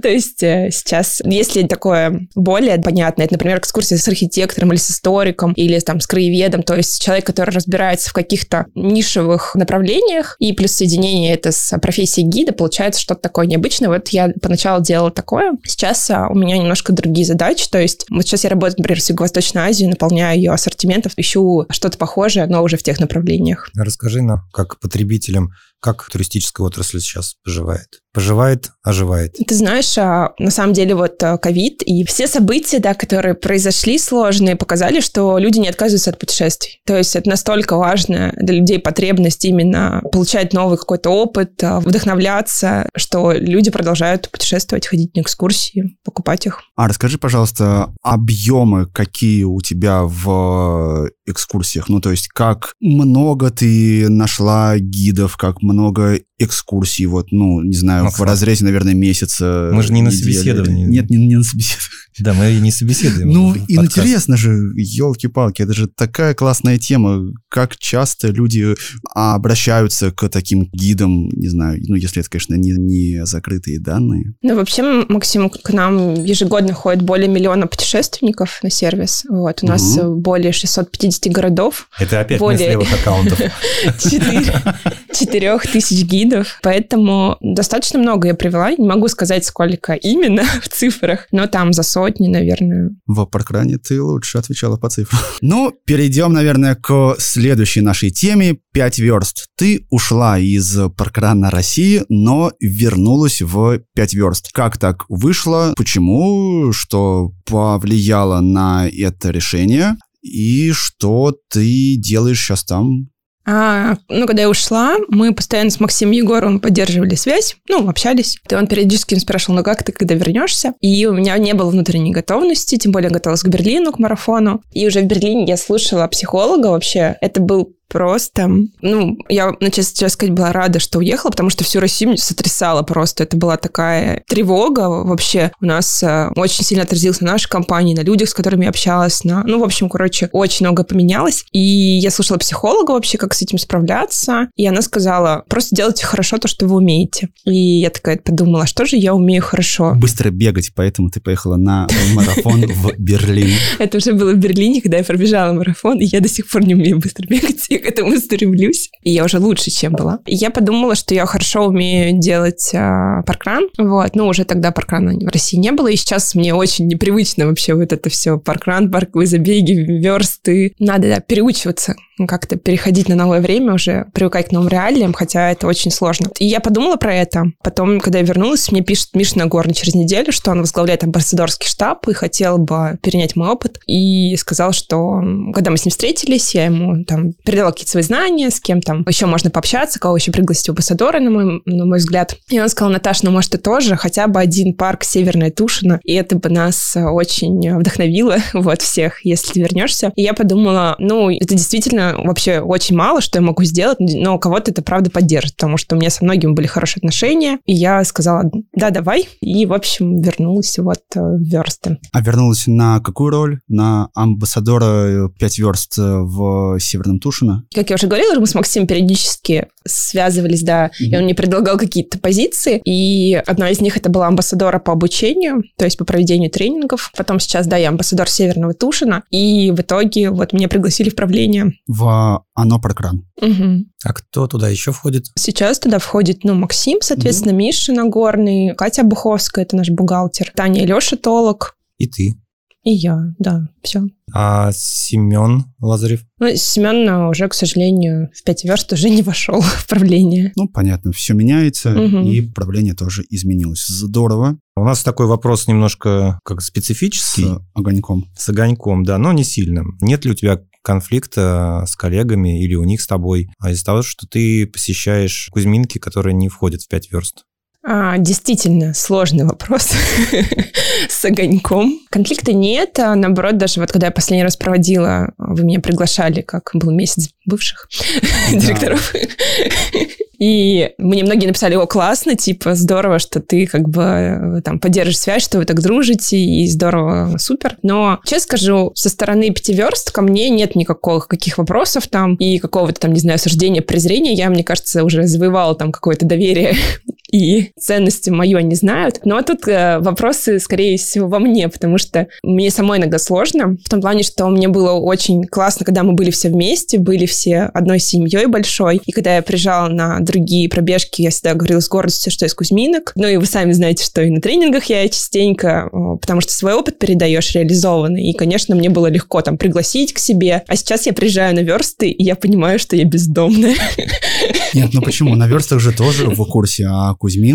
Speaker 4: То есть э, сейчас, если такое более понятное, это, например, экскурсия с архитектором или с историком, или там с краеведом, то есть человек, который разбирается в каких-то нишевых направлениях, и плюс соединение это с профессией гида, получается что-то такое необычное. Вот я поначалу делала такое. Сейчас а, у меня немножко другие задачи, то есть вот сейчас я работаю, например, в Юго-Восточной Азии, наполняю ее ассортиментов, ищу что-то похожее, но уже в тех направлениях.
Speaker 1: Расскажи нам, как потребителям, как туристическая отрасль сейчас поживает? Поживает, оживает.
Speaker 4: Ты знаешь, а, на самом деле вот а, ковид и все события, да, которые произошли сложные, показали, что люди не отказываются от путешествий. То есть это настолько важно для людей потребность именно получать новый какой-то опыт, а, вдохновляться, что люди продолжают путешествовать, ходить на экскурсии, покупать их.
Speaker 3: А расскажи, пожалуйста, объемы какие у тебя в экскурсиях? Ну, то есть как много ты нашла гидов, как много много экскурсий, вот, ну, не знаю, Максим. в разрезе, наверное, месяца.
Speaker 1: Мы же не на собеседовании.
Speaker 3: Нет, не, не на собеседовании.
Speaker 1: Да, мы не собеседуем.
Speaker 3: Ну, и интересно же, елки-палки, это же такая классная тема. Как часто люди обращаются к таким гидам, не знаю, ну, если это, конечно, не, не закрытые данные.
Speaker 4: Ну, вообще, Максим, к нам ежегодно ходит более миллиона путешественников на сервис. Вот, у нас угу. более 650 городов.
Speaker 1: Это опять
Speaker 4: более...
Speaker 1: не с левых аккаунтов.
Speaker 4: Четырех тысяч гидов видов, поэтому достаточно много я привела. Не могу сказать, сколько именно в цифрах, но там за сотни, наверное.
Speaker 3: В паркране ты лучше отвечала по цифрам. Ну, перейдем, наверное, к следующей нашей теме. Пять верст. Ты ушла из паркрана России, но вернулась в пять верст. Как так вышло? Почему? Что повлияло на это решение? И что ты делаешь сейчас там?
Speaker 4: А, ну, когда я ушла, мы постоянно с Максимом Егоровым поддерживали связь, ну, общались. И он периодически спрашивал, ну как ты, когда вернешься? И у меня не было внутренней готовности, тем более готовилась к Берлину, к марафону. И уже в Берлине я слушала психолога вообще. Это был просто, ну, я, ну, честно сказать, была рада, что уехала, потому что всю Россию сотрясала просто. Это была такая тревога вообще. У нас э, очень сильно отразилась на нашей компании, на людях, с которыми я общалась, на... Ну, в общем, короче, очень много поменялось. И я слушала психолога вообще, как с этим справляться, и она сказала, просто делайте хорошо то, что вы умеете. И я такая подумала, что же я умею хорошо?
Speaker 3: Быстро бегать, поэтому ты поехала на марафон в Берлин.
Speaker 4: Это уже было в Берлине, когда я пробежала марафон, и я до сих пор не умею быстро бегать к этому стремлюсь. И я уже лучше, чем была. И я подумала, что я хорошо умею делать э, паркран. Вот. Ну, уже тогда паркрана в России не было. И сейчас мне очень непривычно вообще вот это все. Паркран, парковые забеги, версты. Надо да, переучиваться как-то переходить на новое время, уже привыкать к новым реалиям, хотя это очень сложно. И я подумала про это. Потом, когда я вернулась, мне пишет Миша Нагорный через неделю, что он возглавляет амбассадорский штаб и хотел бы перенять мой опыт. И сказал, что когда мы с ним встретились, я ему там передала какие-то свои знания, с кем там еще можно пообщаться, кого еще пригласить в амбассадоры, на мой, на мой взгляд. И он сказал, Наташа, ну, может, ты тоже хотя бы один парк Северная Тушина, и это бы нас очень вдохновило, вот, всех, если ты вернешься. И я подумала, ну, это действительно вообще очень мало, что я могу сделать, но кого-то это правда поддержит, потому что у меня со многими были хорошие отношения, и я сказала, да, давай, и, в общем, вернулась вот э, в версты.
Speaker 3: А вернулась на какую роль? На амбассадора 5 верст в Северном Тушино?
Speaker 4: Как я уже говорила, мы с Максимом периодически связывались, да, mm-hmm. и он мне предлагал какие-то позиции, и одна из них это была амбассадора по обучению, то есть по проведению тренингов. Потом сейчас, да, я амбассадор Северного Тушина, и в итоге вот меня пригласили в правление
Speaker 3: в «Оно Паркран».
Speaker 4: Угу.
Speaker 1: А кто туда еще входит?
Speaker 4: Сейчас туда входит, ну, Максим, соответственно, угу. Миша Нагорный, Катя Буховская, это наш бухгалтер, Таня Леша Толок.
Speaker 1: И ты.
Speaker 4: И я, да, все.
Speaker 1: А Семен Лазарев?
Speaker 4: Ну, Семен уже, к сожалению, в пять верст уже не вошел в правление.
Speaker 3: Ну, понятно, все меняется, угу. и правление тоже изменилось. Здорово.
Speaker 1: У нас такой вопрос немножко как специфический.
Speaker 3: С огоньком.
Speaker 1: С огоньком, да, но не сильно. Нет ли у тебя конфликта с коллегами или у них с тобой а из-за того, что ты посещаешь Кузьминки, которые не входят в пять верст?
Speaker 4: А, действительно, сложный вопрос с огоньком. Конфликта нет, а наоборот, даже вот когда я последний раз проводила, вы меня приглашали, как был месяц бывших директоров. И мне многие написали, о, классно, типа, здорово, что ты как бы э, там поддержишь связь, что вы так дружите, и здорово, супер. Но, честно скажу, со стороны пятиверст ко мне нет никаких каких вопросов там и какого-то там, не знаю, осуждения, презрения. Я, мне кажется, уже завоевала там какое-то доверие и ценности мою они знают. Но тут э, вопросы, скорее всего, во мне, потому что мне самой иногда сложно, в том плане, что мне было очень классно, когда мы были все вместе, были все одной семьей большой, и когда я приезжала на другие пробежки, я всегда говорила с гордостью, что из Кузьминок. Ну и вы сами знаете, что и на тренингах я частенько, потому что свой опыт передаешь реализованный, и, конечно, мне было легко там пригласить к себе. А сейчас я приезжаю на версты, и я понимаю, что я бездомная.
Speaker 3: Нет, ну почему? На верстах же тоже в курсе о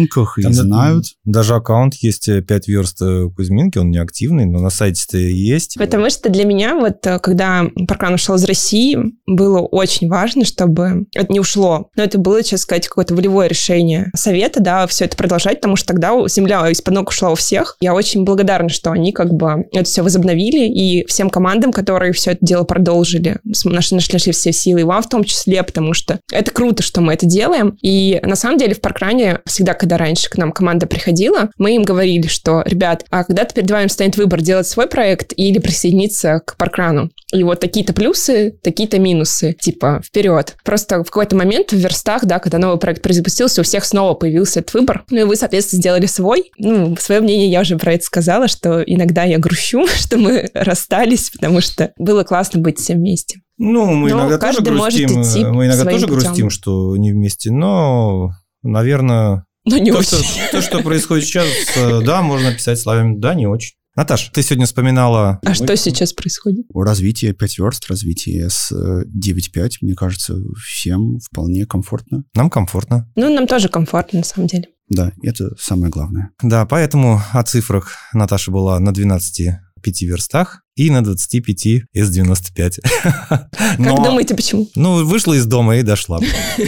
Speaker 3: Кузьминках и знают.
Speaker 1: Даже аккаунт есть 5 э, верст э, Кузьминки, он не активный, но на сайте-то есть.
Speaker 4: Потому что для меня вот, э, когда паркран ушел из России, было очень важно, чтобы это не ушло. Но это было, честно сказать, какое-то волевое решение совета, да, все это продолжать, потому что тогда земля из-под ног ушла у всех. Я очень благодарна, что они как бы это все возобновили, и всем командам, которые все это дело продолжили, нашли, нашли все силы, и вам в том числе, потому что это круто, что мы это делаем. И на самом деле в паркране всегда, когда раньше к нам команда приходила, мы им говорили, что, ребят, а когда-то перед вами станет выбор делать свой проект или присоединиться к паркрану. И вот такие-то плюсы, такие-то минусы, типа, вперед. Просто в какой-то момент в верстах, да, когда новый проект запустился, у всех снова появился этот выбор. Ну и вы, соответственно, сделали свой. Ну, свое мнение я уже про это сказала, что иногда я грущу, что мы расстались, потому что было классно быть все вместе.
Speaker 1: Ну, мы но иногда тоже грустим. Идти мы иногда тоже путем. грустим, что не вместе, но наверное,
Speaker 4: Ну, не
Speaker 1: то,
Speaker 4: очень.
Speaker 1: что, то, что происходит сейчас, э, да, можно писать словами «да, не очень». Наташ, ты сегодня вспоминала...
Speaker 4: А что сейчас происходит?
Speaker 3: Развитие 5 верст, развитие с э, 9.5, мне кажется, всем вполне комфортно.
Speaker 1: Нам комфортно.
Speaker 4: Ну, нам тоже комфортно, на самом деле.
Speaker 3: Да, это самое главное.
Speaker 1: Да, поэтому о цифрах Наташа была на 12 5 верстах и на 25 S95.
Speaker 4: Как
Speaker 1: Но-
Speaker 4: думаете, почему?
Speaker 1: Ну, вышла из дома и дошла.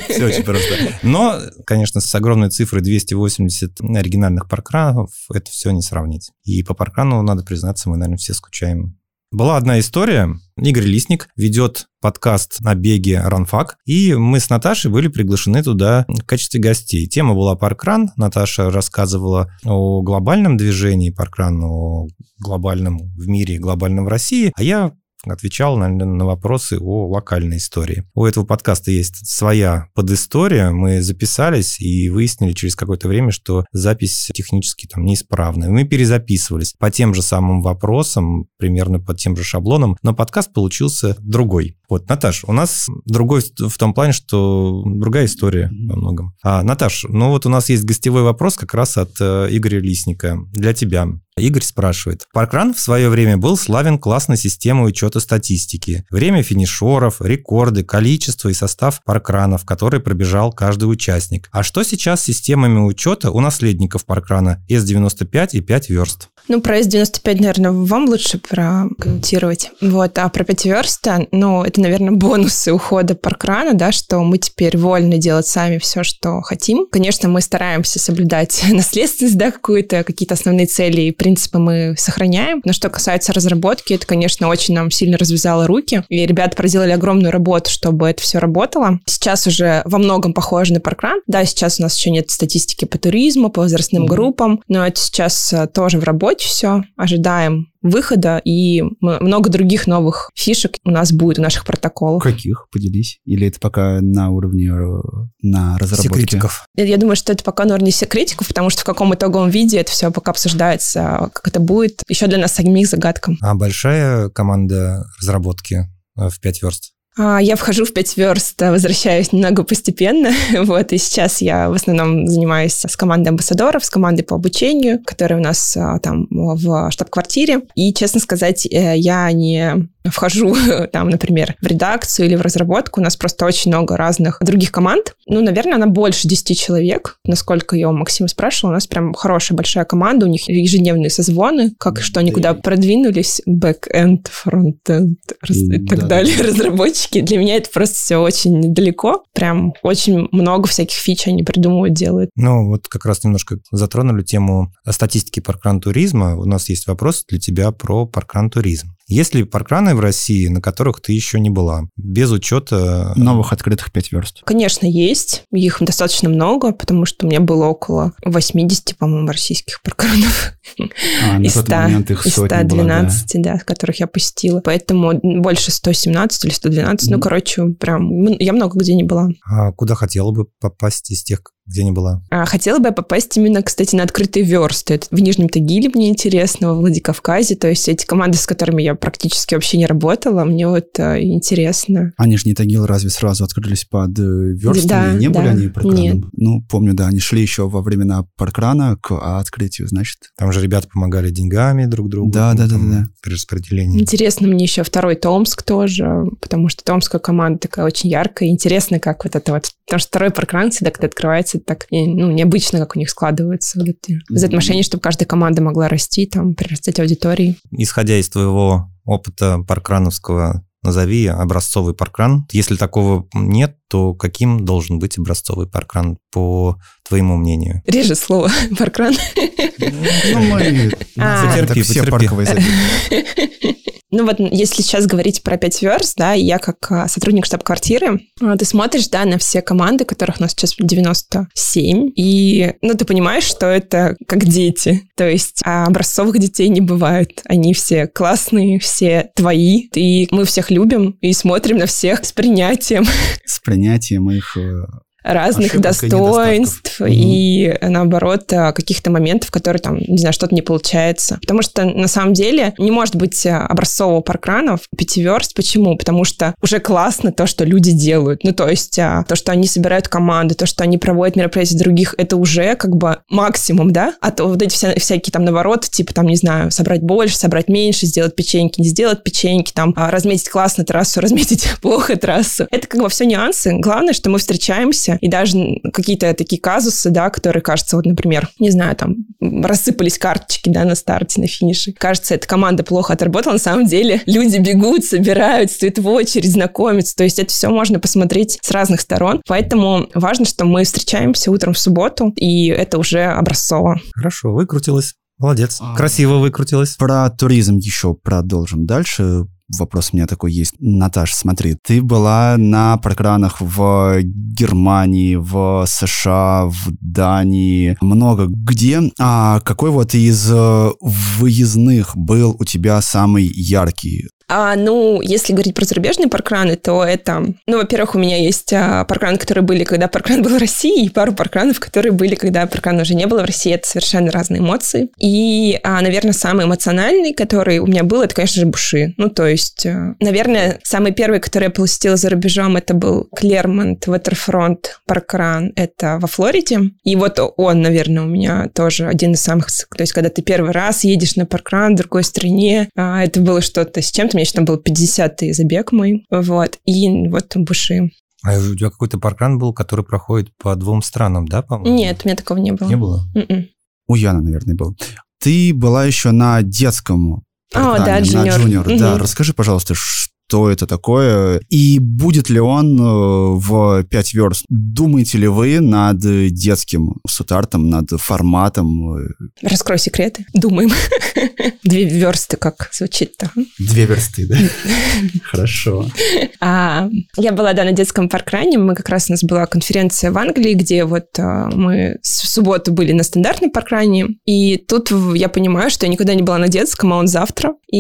Speaker 1: Все очень просто. Но, конечно, с огромной цифрой 280 оригинальных паркранов это все не сравнить. И по паркрану, надо признаться, мы, наверное, все скучаем. Была одна история. Игорь Лисник ведет подкаст на беге Ранфак, и мы с Наташей были приглашены туда в качестве гостей. Тема была паркран. Наташа рассказывала о глобальном движении паркран, о глобальном в мире, глобальном в России, а я отвечал наверное, на вопросы о локальной истории. У этого подкаста есть своя подистория. Мы записались и выяснили через какое-то время, что запись технически там неисправная. Мы перезаписывались по тем же самым вопросам, примерно по тем же шаблонам, но подкаст получился другой. Вот, Наташ, у нас другой в том плане, что другая история во многом. А, Наташ, ну вот у нас есть гостевой вопрос как раз от э, Игоря Лисника для тебя. Игорь спрашивает. Паркран в свое время был славен классной системой учета статистики. Время финишеров, рекорды, количество и состав паркранов, который пробежал каждый участник. А что сейчас с системами учета у наследников паркрана S95 и 5 верст?
Speaker 4: Ну, про S95, наверное, вам лучше прокомментировать. Вот, а про пятиверста, ну, это, наверное, бонусы ухода паркрана, да, что мы теперь вольны делать сами все, что хотим. Конечно, мы стараемся соблюдать наследственность, да, какую-то, какие-то основные цели и принципы мы сохраняем. Но что касается разработки, это, конечно, очень нам сильно развязало руки. И ребята проделали огромную работу, чтобы это все работало. Сейчас уже во многом похоже на паркран. Да, сейчас у нас еще нет статистики по туризму, по возрастным группам, но это сейчас э, тоже в работе все. Ожидаем выхода, и много других новых фишек у нас будет в наших протоколах.
Speaker 3: Каких? Поделись. Или это пока на уровне э, на разработке?
Speaker 1: Секретиков.
Speaker 4: Я я думаю, что это пока на уровне секретиков, потому что в каком итоговом виде это все пока обсуждается, как это будет, еще для нас самих загадка.
Speaker 1: А большая команда разработки э, в 5 верст?
Speaker 4: А, Я вхожу в пять верст, а, возвращаюсь немного постепенно, вот, и сейчас я в основном занимаюсь с командой амбассадоров, с командой по обучению, которая у нас а, там в штаб-квартире, и, честно сказать, э, я не вхожу там, например, в редакцию или в разработку, у нас просто очень много разных других команд, ну, наверное, она больше 10 человек, насколько я у Максима спрашивала, у нас прям хорошая большая команда, у них ежедневные созвоны, как что они куда продвинулись, бэкенд, фронтенд и так далее, разработчики. Для меня это просто все очень далеко. Прям очень много всяких фич они придумывают, делают.
Speaker 1: Ну, вот как раз немножко затронули тему статистики паркран-туризма. У нас есть вопрос для тебя про паркран-туризм. Есть ли паркраны в России, на которых ты еще не была, без учета...
Speaker 3: Новых открытых 5 верст.
Speaker 4: Конечно, есть. Их достаточно много, потому что у меня было около 80, по-моему, российских паркранов.
Speaker 3: А, на
Speaker 4: из
Speaker 3: тот
Speaker 4: 100,
Speaker 3: момент их
Speaker 4: из
Speaker 3: сотня была, да.
Speaker 4: 112, да, которых я посетила. Поэтому больше 117 или 112. Ну,
Speaker 3: Мгм.
Speaker 4: короче, прям я много где не была.
Speaker 1: А куда хотела бы попасть из тех, где не была?
Speaker 4: А, Хотела бы я попасть именно, кстати, на открытые версты. Это в Нижнем Тагиле мне интересно, во Владикавказе. То есть эти команды, с которыми я практически вообще не работала, мне вот э, интересно.
Speaker 3: А Нижний Тагил разве сразу открылись под э, верстами?
Speaker 4: Да,
Speaker 3: не были
Speaker 4: да,
Speaker 3: они паркраном?
Speaker 4: нет.
Speaker 3: Ну, помню, да, они шли еще во времена паркрана к открытию, значит.
Speaker 1: Там же ребята помогали деньгами друг другу.
Speaker 3: Да, да, да, да, да.
Speaker 1: При распределении.
Speaker 4: Интересно мне еще второй Томск тоже, потому что томская команда такая очень яркая. Интересно, как вот это вот... Потому что второй паркран всегда, когда открывается, это так ну, необычно, как у них складывается вот эти взаимоотношения, чтобы каждая команда могла расти, там, прирастать аудитории.
Speaker 1: Исходя из твоего опыта паркрановского, назови образцовый паркран. Если такого нет, то каким должен быть образцовый паркран, по твоему мнению?
Speaker 4: Реже слово паркран.
Speaker 3: Ну, мы...
Speaker 4: А.
Speaker 1: Потерпи,
Speaker 3: все парковые.
Speaker 4: Ну вот, если сейчас говорить про 5 верст, да, я как а, сотрудник штаб-квартиры, а, ты смотришь, да, на все команды, которых у нас сейчас 97, и, ну, ты понимаешь, что это как дети. То есть а образцовых детей не бывает. Они все классные, все твои, и мы всех любим и смотрим на всех с принятием.
Speaker 3: С принятием их э,
Speaker 4: разных
Speaker 3: Ошибок и
Speaker 4: достоинств
Speaker 3: недостатков.
Speaker 4: и, наоборот, а, каких-то моментов, которые там, не знаю, что-то не получается. Потому что на самом деле не может быть а, образцового паркрана в пятиверст. Почему? Потому что уже классно то, что люди делают. Ну, то есть а, то, что они собирают команды, то, что они проводят мероприятия других, это уже как бы максимум, да? А то вот эти вся- всякие там наоборот, типа там, не знаю, собрать больше, собрать меньше, сделать печеньки, не сделать печеньки, там, а, разметить классно трассу, разметить плохо трассу. Это как бы все нюансы. Главное, что мы встречаемся, и даже какие-то такие казусы, да, которые, кажется, вот, например, не знаю, там, рассыпались карточки, да, на старте, на финише. Кажется, эта команда плохо отработала, на самом деле люди бегут, собираются, стоят в очередь, знакомятся, то есть это все можно посмотреть с разных сторон, поэтому важно, что мы встречаемся утром в субботу, и это уже образцово.
Speaker 1: Хорошо, выкрутилась. Молодец.
Speaker 3: А.
Speaker 1: Красиво выкрутилась.
Speaker 3: Про туризм еще продолжим дальше. Вопрос у меня такой есть. Наташ, смотри, ты была на программах в Германии, в США, в Дании, много где. А какой вот из э, выездных был у тебя самый яркий?
Speaker 4: А, ну, если говорить про зарубежные паркраны, то это... Ну, во-первых, у меня есть а, паркраны, которые были, когда паркран был в России, и пару паркранов, которые были, когда паркран уже не было в России. Это совершенно разные эмоции. И, а, наверное, самый эмоциональный, который у меня был, это, конечно же, Буши. Ну, то есть, а, наверное, самый первый, который я посетила за рубежом, это был Клермонт Waterfront паркран. Это во Флориде. И вот он, наверное, у меня тоже один из самых... То есть, когда ты первый раз едешь на паркран в другой стране, а, это было что-то с чем-то. Меня еще там был 50-й забег мой. Вот. И вот Буши.
Speaker 1: А у тебя какой-то паркран был, который проходит по двум странам, да, по-моему?
Speaker 4: Нет, у меня такого не было.
Speaker 1: Не было?
Speaker 4: М-м.
Speaker 3: У Яны, наверное, был. Ты была еще на детском
Speaker 4: А, да,
Speaker 3: программе, на
Speaker 4: Junior.
Speaker 3: Junior. Да, расскажи, пожалуйста, что это такое и будет ли он э, в 5 верст? Думаете ли вы над детским сутартом, над форматом? э,
Speaker 4: Раскрой секреты. Думаем. Две версты, как звучит-то.
Speaker 3: Две версты, да? Хорошо.
Speaker 4: А, я была, да, на детском паркране. Мы как раз у нас была конференция в Англии, где вот а, мы в субботу были на стандартном паркране. И тут я понимаю, что я никогда не была на детском, а он завтра. И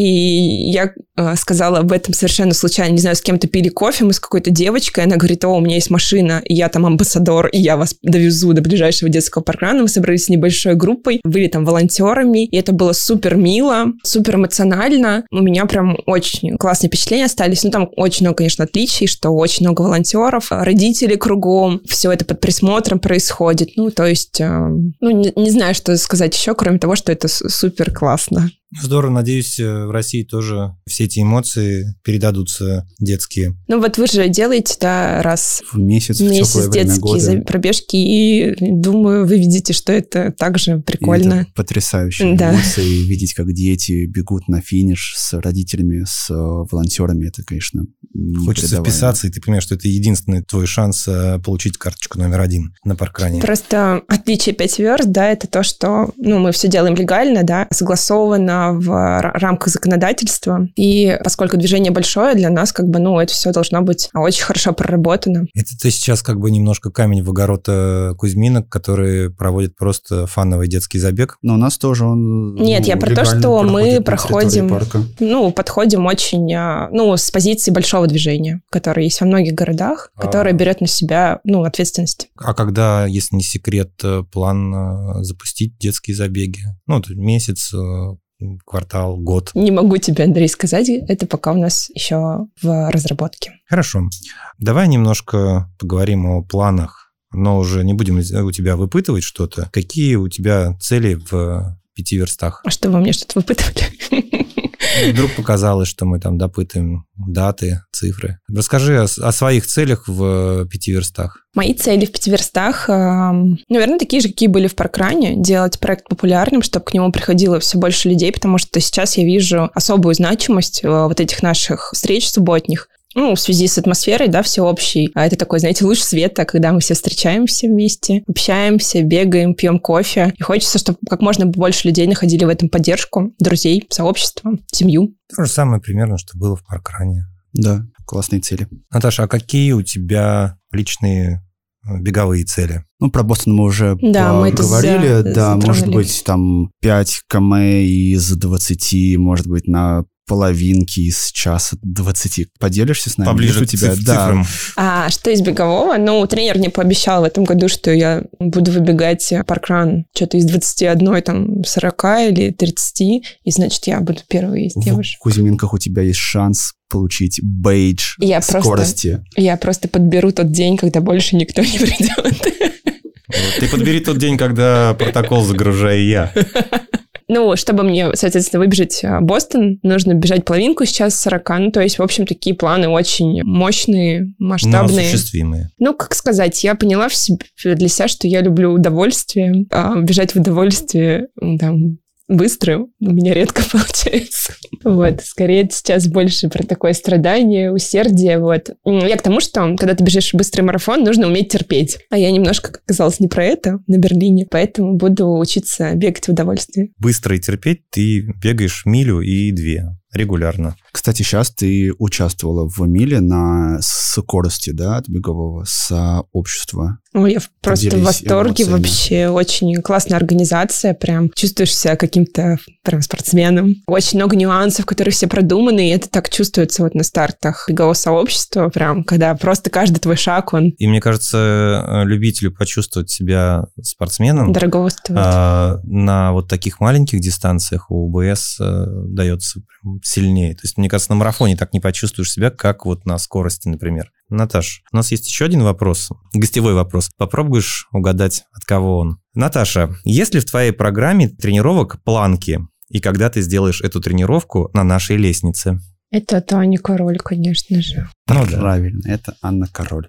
Speaker 4: я а, сказала об этом совершенно случайно. Не знаю, с кем-то пили кофе, мы с какой-то девочкой. Она говорит, о, у меня есть машина, и я там амбассадор, и я вас довезу до ближайшего детского паркрана. Мы собрались с небольшой группой, были там волонтерами, и это было супер мило, супер эмоционально. У меня прям очень классные впечатления остались. Ну, там очень много, конечно, отличий, что очень много волонтеров, родители кругом, все это под присмотром происходит. Ну, то есть, э, ну, не, не знаю, что сказать еще, кроме того, что это супер классно.
Speaker 1: Здорово, надеюсь, э, в России тоже все эти эмоции передадутся детские.
Speaker 4: Ну, вот вы же делаете, да, раз
Speaker 3: В месяц,
Speaker 4: в месяц детские
Speaker 3: года.
Speaker 4: пробежки, и думаю, вы видите, что это также
Speaker 3: И
Speaker 4: прикольно.
Speaker 3: это потрясающие
Speaker 4: Да.
Speaker 3: эмоции. Видеть, как дети бегут на финиш с родителями, с э, волонтерами, это, конечно,
Speaker 1: Хочется вписаться, и ты понимаешь, что это единственный твой шанс э, получить карточку номер один на паркране.
Speaker 4: Просто отличие 5 верст, да, это то, что ну, мы все делаем легально, да, согласовано в ра- рамках законодательства. И поскольку движение большое, для нас как бы, ну, это все должно быть очень хорошо проработано.
Speaker 1: Это ты сейчас как бы немножко камень в огород э, Кузьминок, которые проводят просто фановый детский забег.
Speaker 3: Но у нас тоже он
Speaker 4: Нет,
Speaker 3: ну,
Speaker 4: я про то, что мы проходим-. Ну, подходим очень, а, ну, с позиции большого движения, которое есть во многих городах,
Speaker 1: А.
Speaker 4: которое берет на себя, ну, ответственность.
Speaker 1: А когда, если не секрет, э, план э, запустить детские забеги? Ну, месяц, э, квартал, год.
Speaker 4: Не могу тебе, Андрей, сказать, это пока у нас еще в разработке.
Speaker 1: Хорошо. Давай немножко поговорим о планах, но уже не будем у тебя выпытывать что-то. Какие у тебя цели в пяти верстах?
Speaker 4: А что вы мне что-то выпытывали?
Speaker 1: Вдруг показалось, что мы там допытываем даты, цифры. Расскажи о, о своих целях в пяти верстах.
Speaker 4: Мои цели в пяти верстах, эм, наверное, такие же, какие были в Паркране. Делать проект популярным, чтобы к нему приходило все больше людей, потому что сейчас я вижу особую значимость э, вот этих наших встреч субботних. Ну, в связи с атмосферой, да, всеобщей. А это такой, знаете, луч света, когда мы все встречаемся вместе, общаемся, бегаем, пьем кофе. И хочется, чтобы как можно больше людей находили в этом поддержку, друзей, сообщество, семью.
Speaker 1: То же самое примерно, что было в паркране.
Speaker 3: Да, классные цели.
Speaker 1: Наташа, а какие у тебя личные э, беговые цели?
Speaker 3: Ну, про Бостон мы уже
Speaker 4: Да, мы это
Speaker 3: поговорили.
Speaker 4: за-
Speaker 3: да, может
Speaker 4: затронули.
Speaker 3: быть, там 5 км из 20, может быть, на половинки из часа 20. Поделишься с нами?
Speaker 1: Поближе к
Speaker 3: у тебя?
Speaker 1: циф-
Speaker 3: Да.
Speaker 1: цифрам.
Speaker 4: А что из бегового? Ну, тренер мне пообещал в этом году, что я буду выбегать паркран что-то из 21, там, 40 или 30, и, значит, я буду первой из
Speaker 3: В
Speaker 4: девушек.
Speaker 3: Кузьминках у тебя есть шанс получить бейдж
Speaker 4: Я просто-
Speaker 3: скорости.
Speaker 4: Я просто подберу тот день, когда больше никто не придет.
Speaker 1: Ты подбери тот день, когда протокол загружаю я.
Speaker 4: Ну, чтобы мне, соответственно, выбежать а, Бостон, нужно бежать половинку сейчас 40. Ну, то есть, в общем, такие планы очень мощные,
Speaker 1: Но
Speaker 4: масштабные.
Speaker 1: осуществимые.
Speaker 4: Ну, как сказать, я поняла в себе, для себя, что я люблю удовольствие, а бежать в удовольствие там быстро у меня редко получается. Вот, скорее сейчас больше про такое страдание, усердие, вот. Я к тому, что когда ты бежишь быстрый марафон, нужно уметь терпеть. А я немножко, как оказалось, не про это на Берлине, поэтому буду учиться бегать в удовольствие.
Speaker 1: Быстро и терпеть ты бегаешь милю и две регулярно.
Speaker 3: Кстати, сейчас ты участвовала в миле на скорости, да, от бегового сообщества.
Speaker 4: Ой, я в- просто в
Speaker 3: Поделись
Speaker 4: восторге
Speaker 3: эмоциями.
Speaker 4: вообще. Очень классная организация, прям чувствуешь себя каким-то прям спортсменом. Очень много нюансов, которые все продуманы, и это так чувствуется вот на стартах бегового сообщества, прям, когда просто каждый твой шаг, он
Speaker 1: И мне кажется, э, любителю почувствовать себя спортсменом
Speaker 4: дорого стоит.
Speaker 1: а, на вот таких маленьких дистанциях у УБС э, дается прям сильнее. То есть, мне кажется, на марафоне так не почувствуешь себя, как вот на скорости, например. Наташ, у нас есть еще один вопрос, гостевой вопрос. Попробуешь угадать, от кого он? Наташа, есть ли в твоей программе тренировок планки? И когда ты сделаешь эту тренировку на нашей лестнице?
Speaker 4: Это Таня Король, конечно же.
Speaker 1: Ну да.
Speaker 3: Правильно, это Анна Король.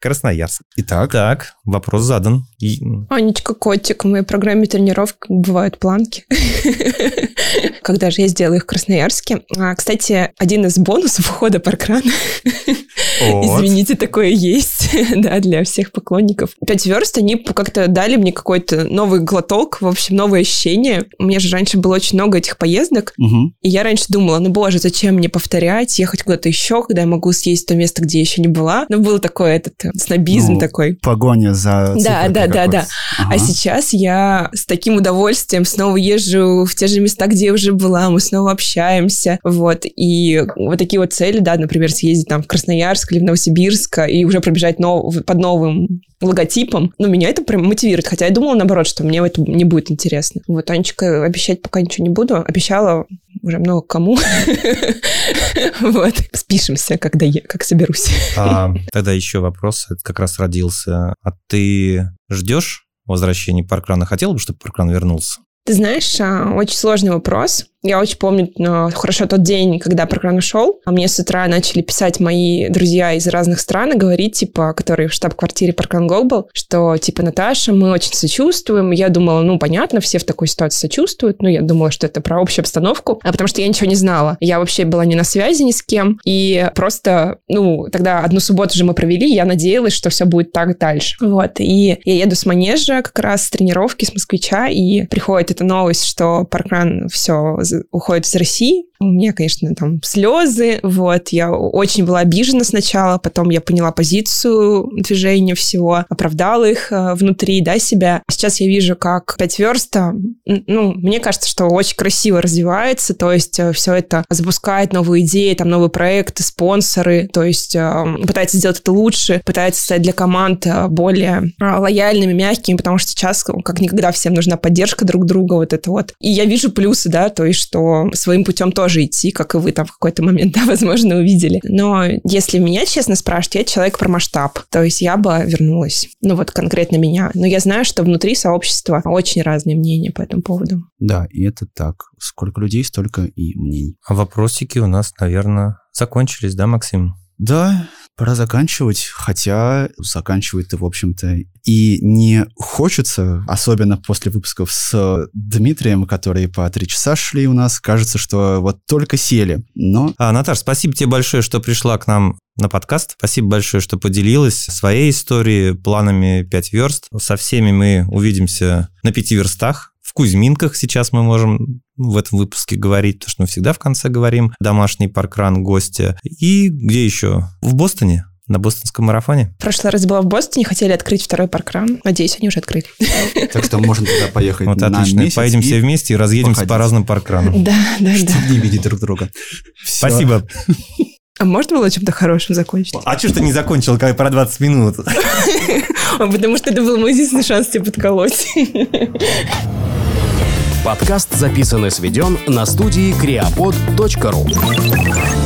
Speaker 1: Красноярск.
Speaker 3: Итак,
Speaker 1: Так, вопрос задан. И-
Speaker 4: Анечка Котик, в моей программе тренировок бывают планки. Когда же я сделаю их в Красноярске. А, Кстати, один из бонусов ухода паркрана
Speaker 1: Вот.
Speaker 4: Извините, такое есть, да, для всех поклонников. Пять верст, они как-то дали мне какой-то новый глоток, в общем, новое ощущение. У меня же раньше было очень много этих поездок,
Speaker 3: мгм.
Speaker 4: и я раньше думала, ну, боже, зачем мне повторять, ехать куда-то еще, когда я могу съесть то место, где я еще не была. Ну, был такой этот э, снобизм
Speaker 3: Ну,
Speaker 4: такой.
Speaker 3: погоня за
Speaker 4: Да, да, да, да. А
Speaker 3: Ага.
Speaker 4: сейчас я с таким удовольствием снова езжу в те же места, где я уже была, мы снова общаемся, вот, и вот такие вот цели, да, например, съездить там в Красноярск или в Новосибирск и уже пробежать нов- под новым логотипом, ну, меня это прям мотивирует, хотя я думала, наоборот, что мне это не будет интересно. Вот, Анечка, обещать пока ничего не буду, обещала уже много кому. Вот, спишемся, когда я, как соберусь.
Speaker 1: А, тогда еще вопрос, это как раз родился. А ты ждешь возвращения паркрана? Хотел бы, чтобы паркран вернулся?
Speaker 4: Ты знаешь, а, очень сложный вопрос. Я очень помню ну, хорошо тот день, когда программ ушел, а мне с утра начали писать мои друзья из разных стран и говорить, типа, которые в штаб-квартире Паркран Глобал, что, типа, Наташа, мы очень сочувствуем. Я думала, ну, понятно, все в такой ситуации сочувствуют, но я думала, что это про общую обстановку, а потому что я ничего не знала. Я вообще была не на связи ни с кем, и просто, ну, тогда одну субботу же мы провели, я надеялась, что все будет так дальше. Вот, и я еду с манежа как раз с тренировки, с москвича, и приходит эта новость, что Паркран все уходит из России. У меня, конечно, там слезы, вот, я очень была обижена сначала, потом я поняла позицию движения всего, оправдала их э, внутри, да, себя. Сейчас я вижу, как пять верста, ну, мне кажется, что очень красиво развивается, то есть все это запускает новые идеи, там новые проекты, спонсоры, то есть э, пытается сделать это лучше, пытается стать для команд э, более э, лояльными, мягкими, потому что сейчас как никогда всем нужна поддержка друг друга, вот это вот. И я вижу плюсы, да, то есть что своим путем тоже идти, как и вы там в какой-то момент, да, возможно, увидели. Но если меня честно спрашивать, я человек про масштаб, то есть я бы вернулась. Ну вот конкретно меня. Но я знаю, что внутри сообщества очень разные мнения по этому поводу.
Speaker 3: Да, и это так. Сколько людей, столько и мнений.
Speaker 1: А вопросики у нас, наверное, закончились, да, Максим?
Speaker 3: Да, пора заканчивать, хотя заканчивать-то, в общем-то, и не хочется, особенно после выпусков с Дмитрием, которые по три часа шли у нас, кажется, что вот только сели. Но
Speaker 1: А, Наташ, спасибо тебе большое, что пришла к нам на подкаст. Спасибо большое, что поделилась своей историей, планами 5 верст. Со всеми мы увидимся на пяти верстах. В Кузьминках сейчас мы можем в этом выпуске говорить, потому что мы всегда в конце говорим. Домашний паркран, гостя. И где еще? В Бостоне? на бостонском марафоне?
Speaker 4: В прошлый раз была в Бостоне, хотели открыть второй паркран. Надеюсь, они уже открыли.
Speaker 3: Так что можно туда поехать
Speaker 1: Вот отлично. Поедем все вместе и разъедемся по разным паркранам.
Speaker 4: Да, да, да.
Speaker 3: чтобы не видеть друг друга.
Speaker 1: Спасибо.
Speaker 4: А можно было чем-то хорошим закончить?
Speaker 1: А что ж ты не закончил, как про 20 минут?
Speaker 4: Потому что это был мой единственный шанс тебя подколоть.
Speaker 5: Подкаст записан и сведен на студии creapod.ru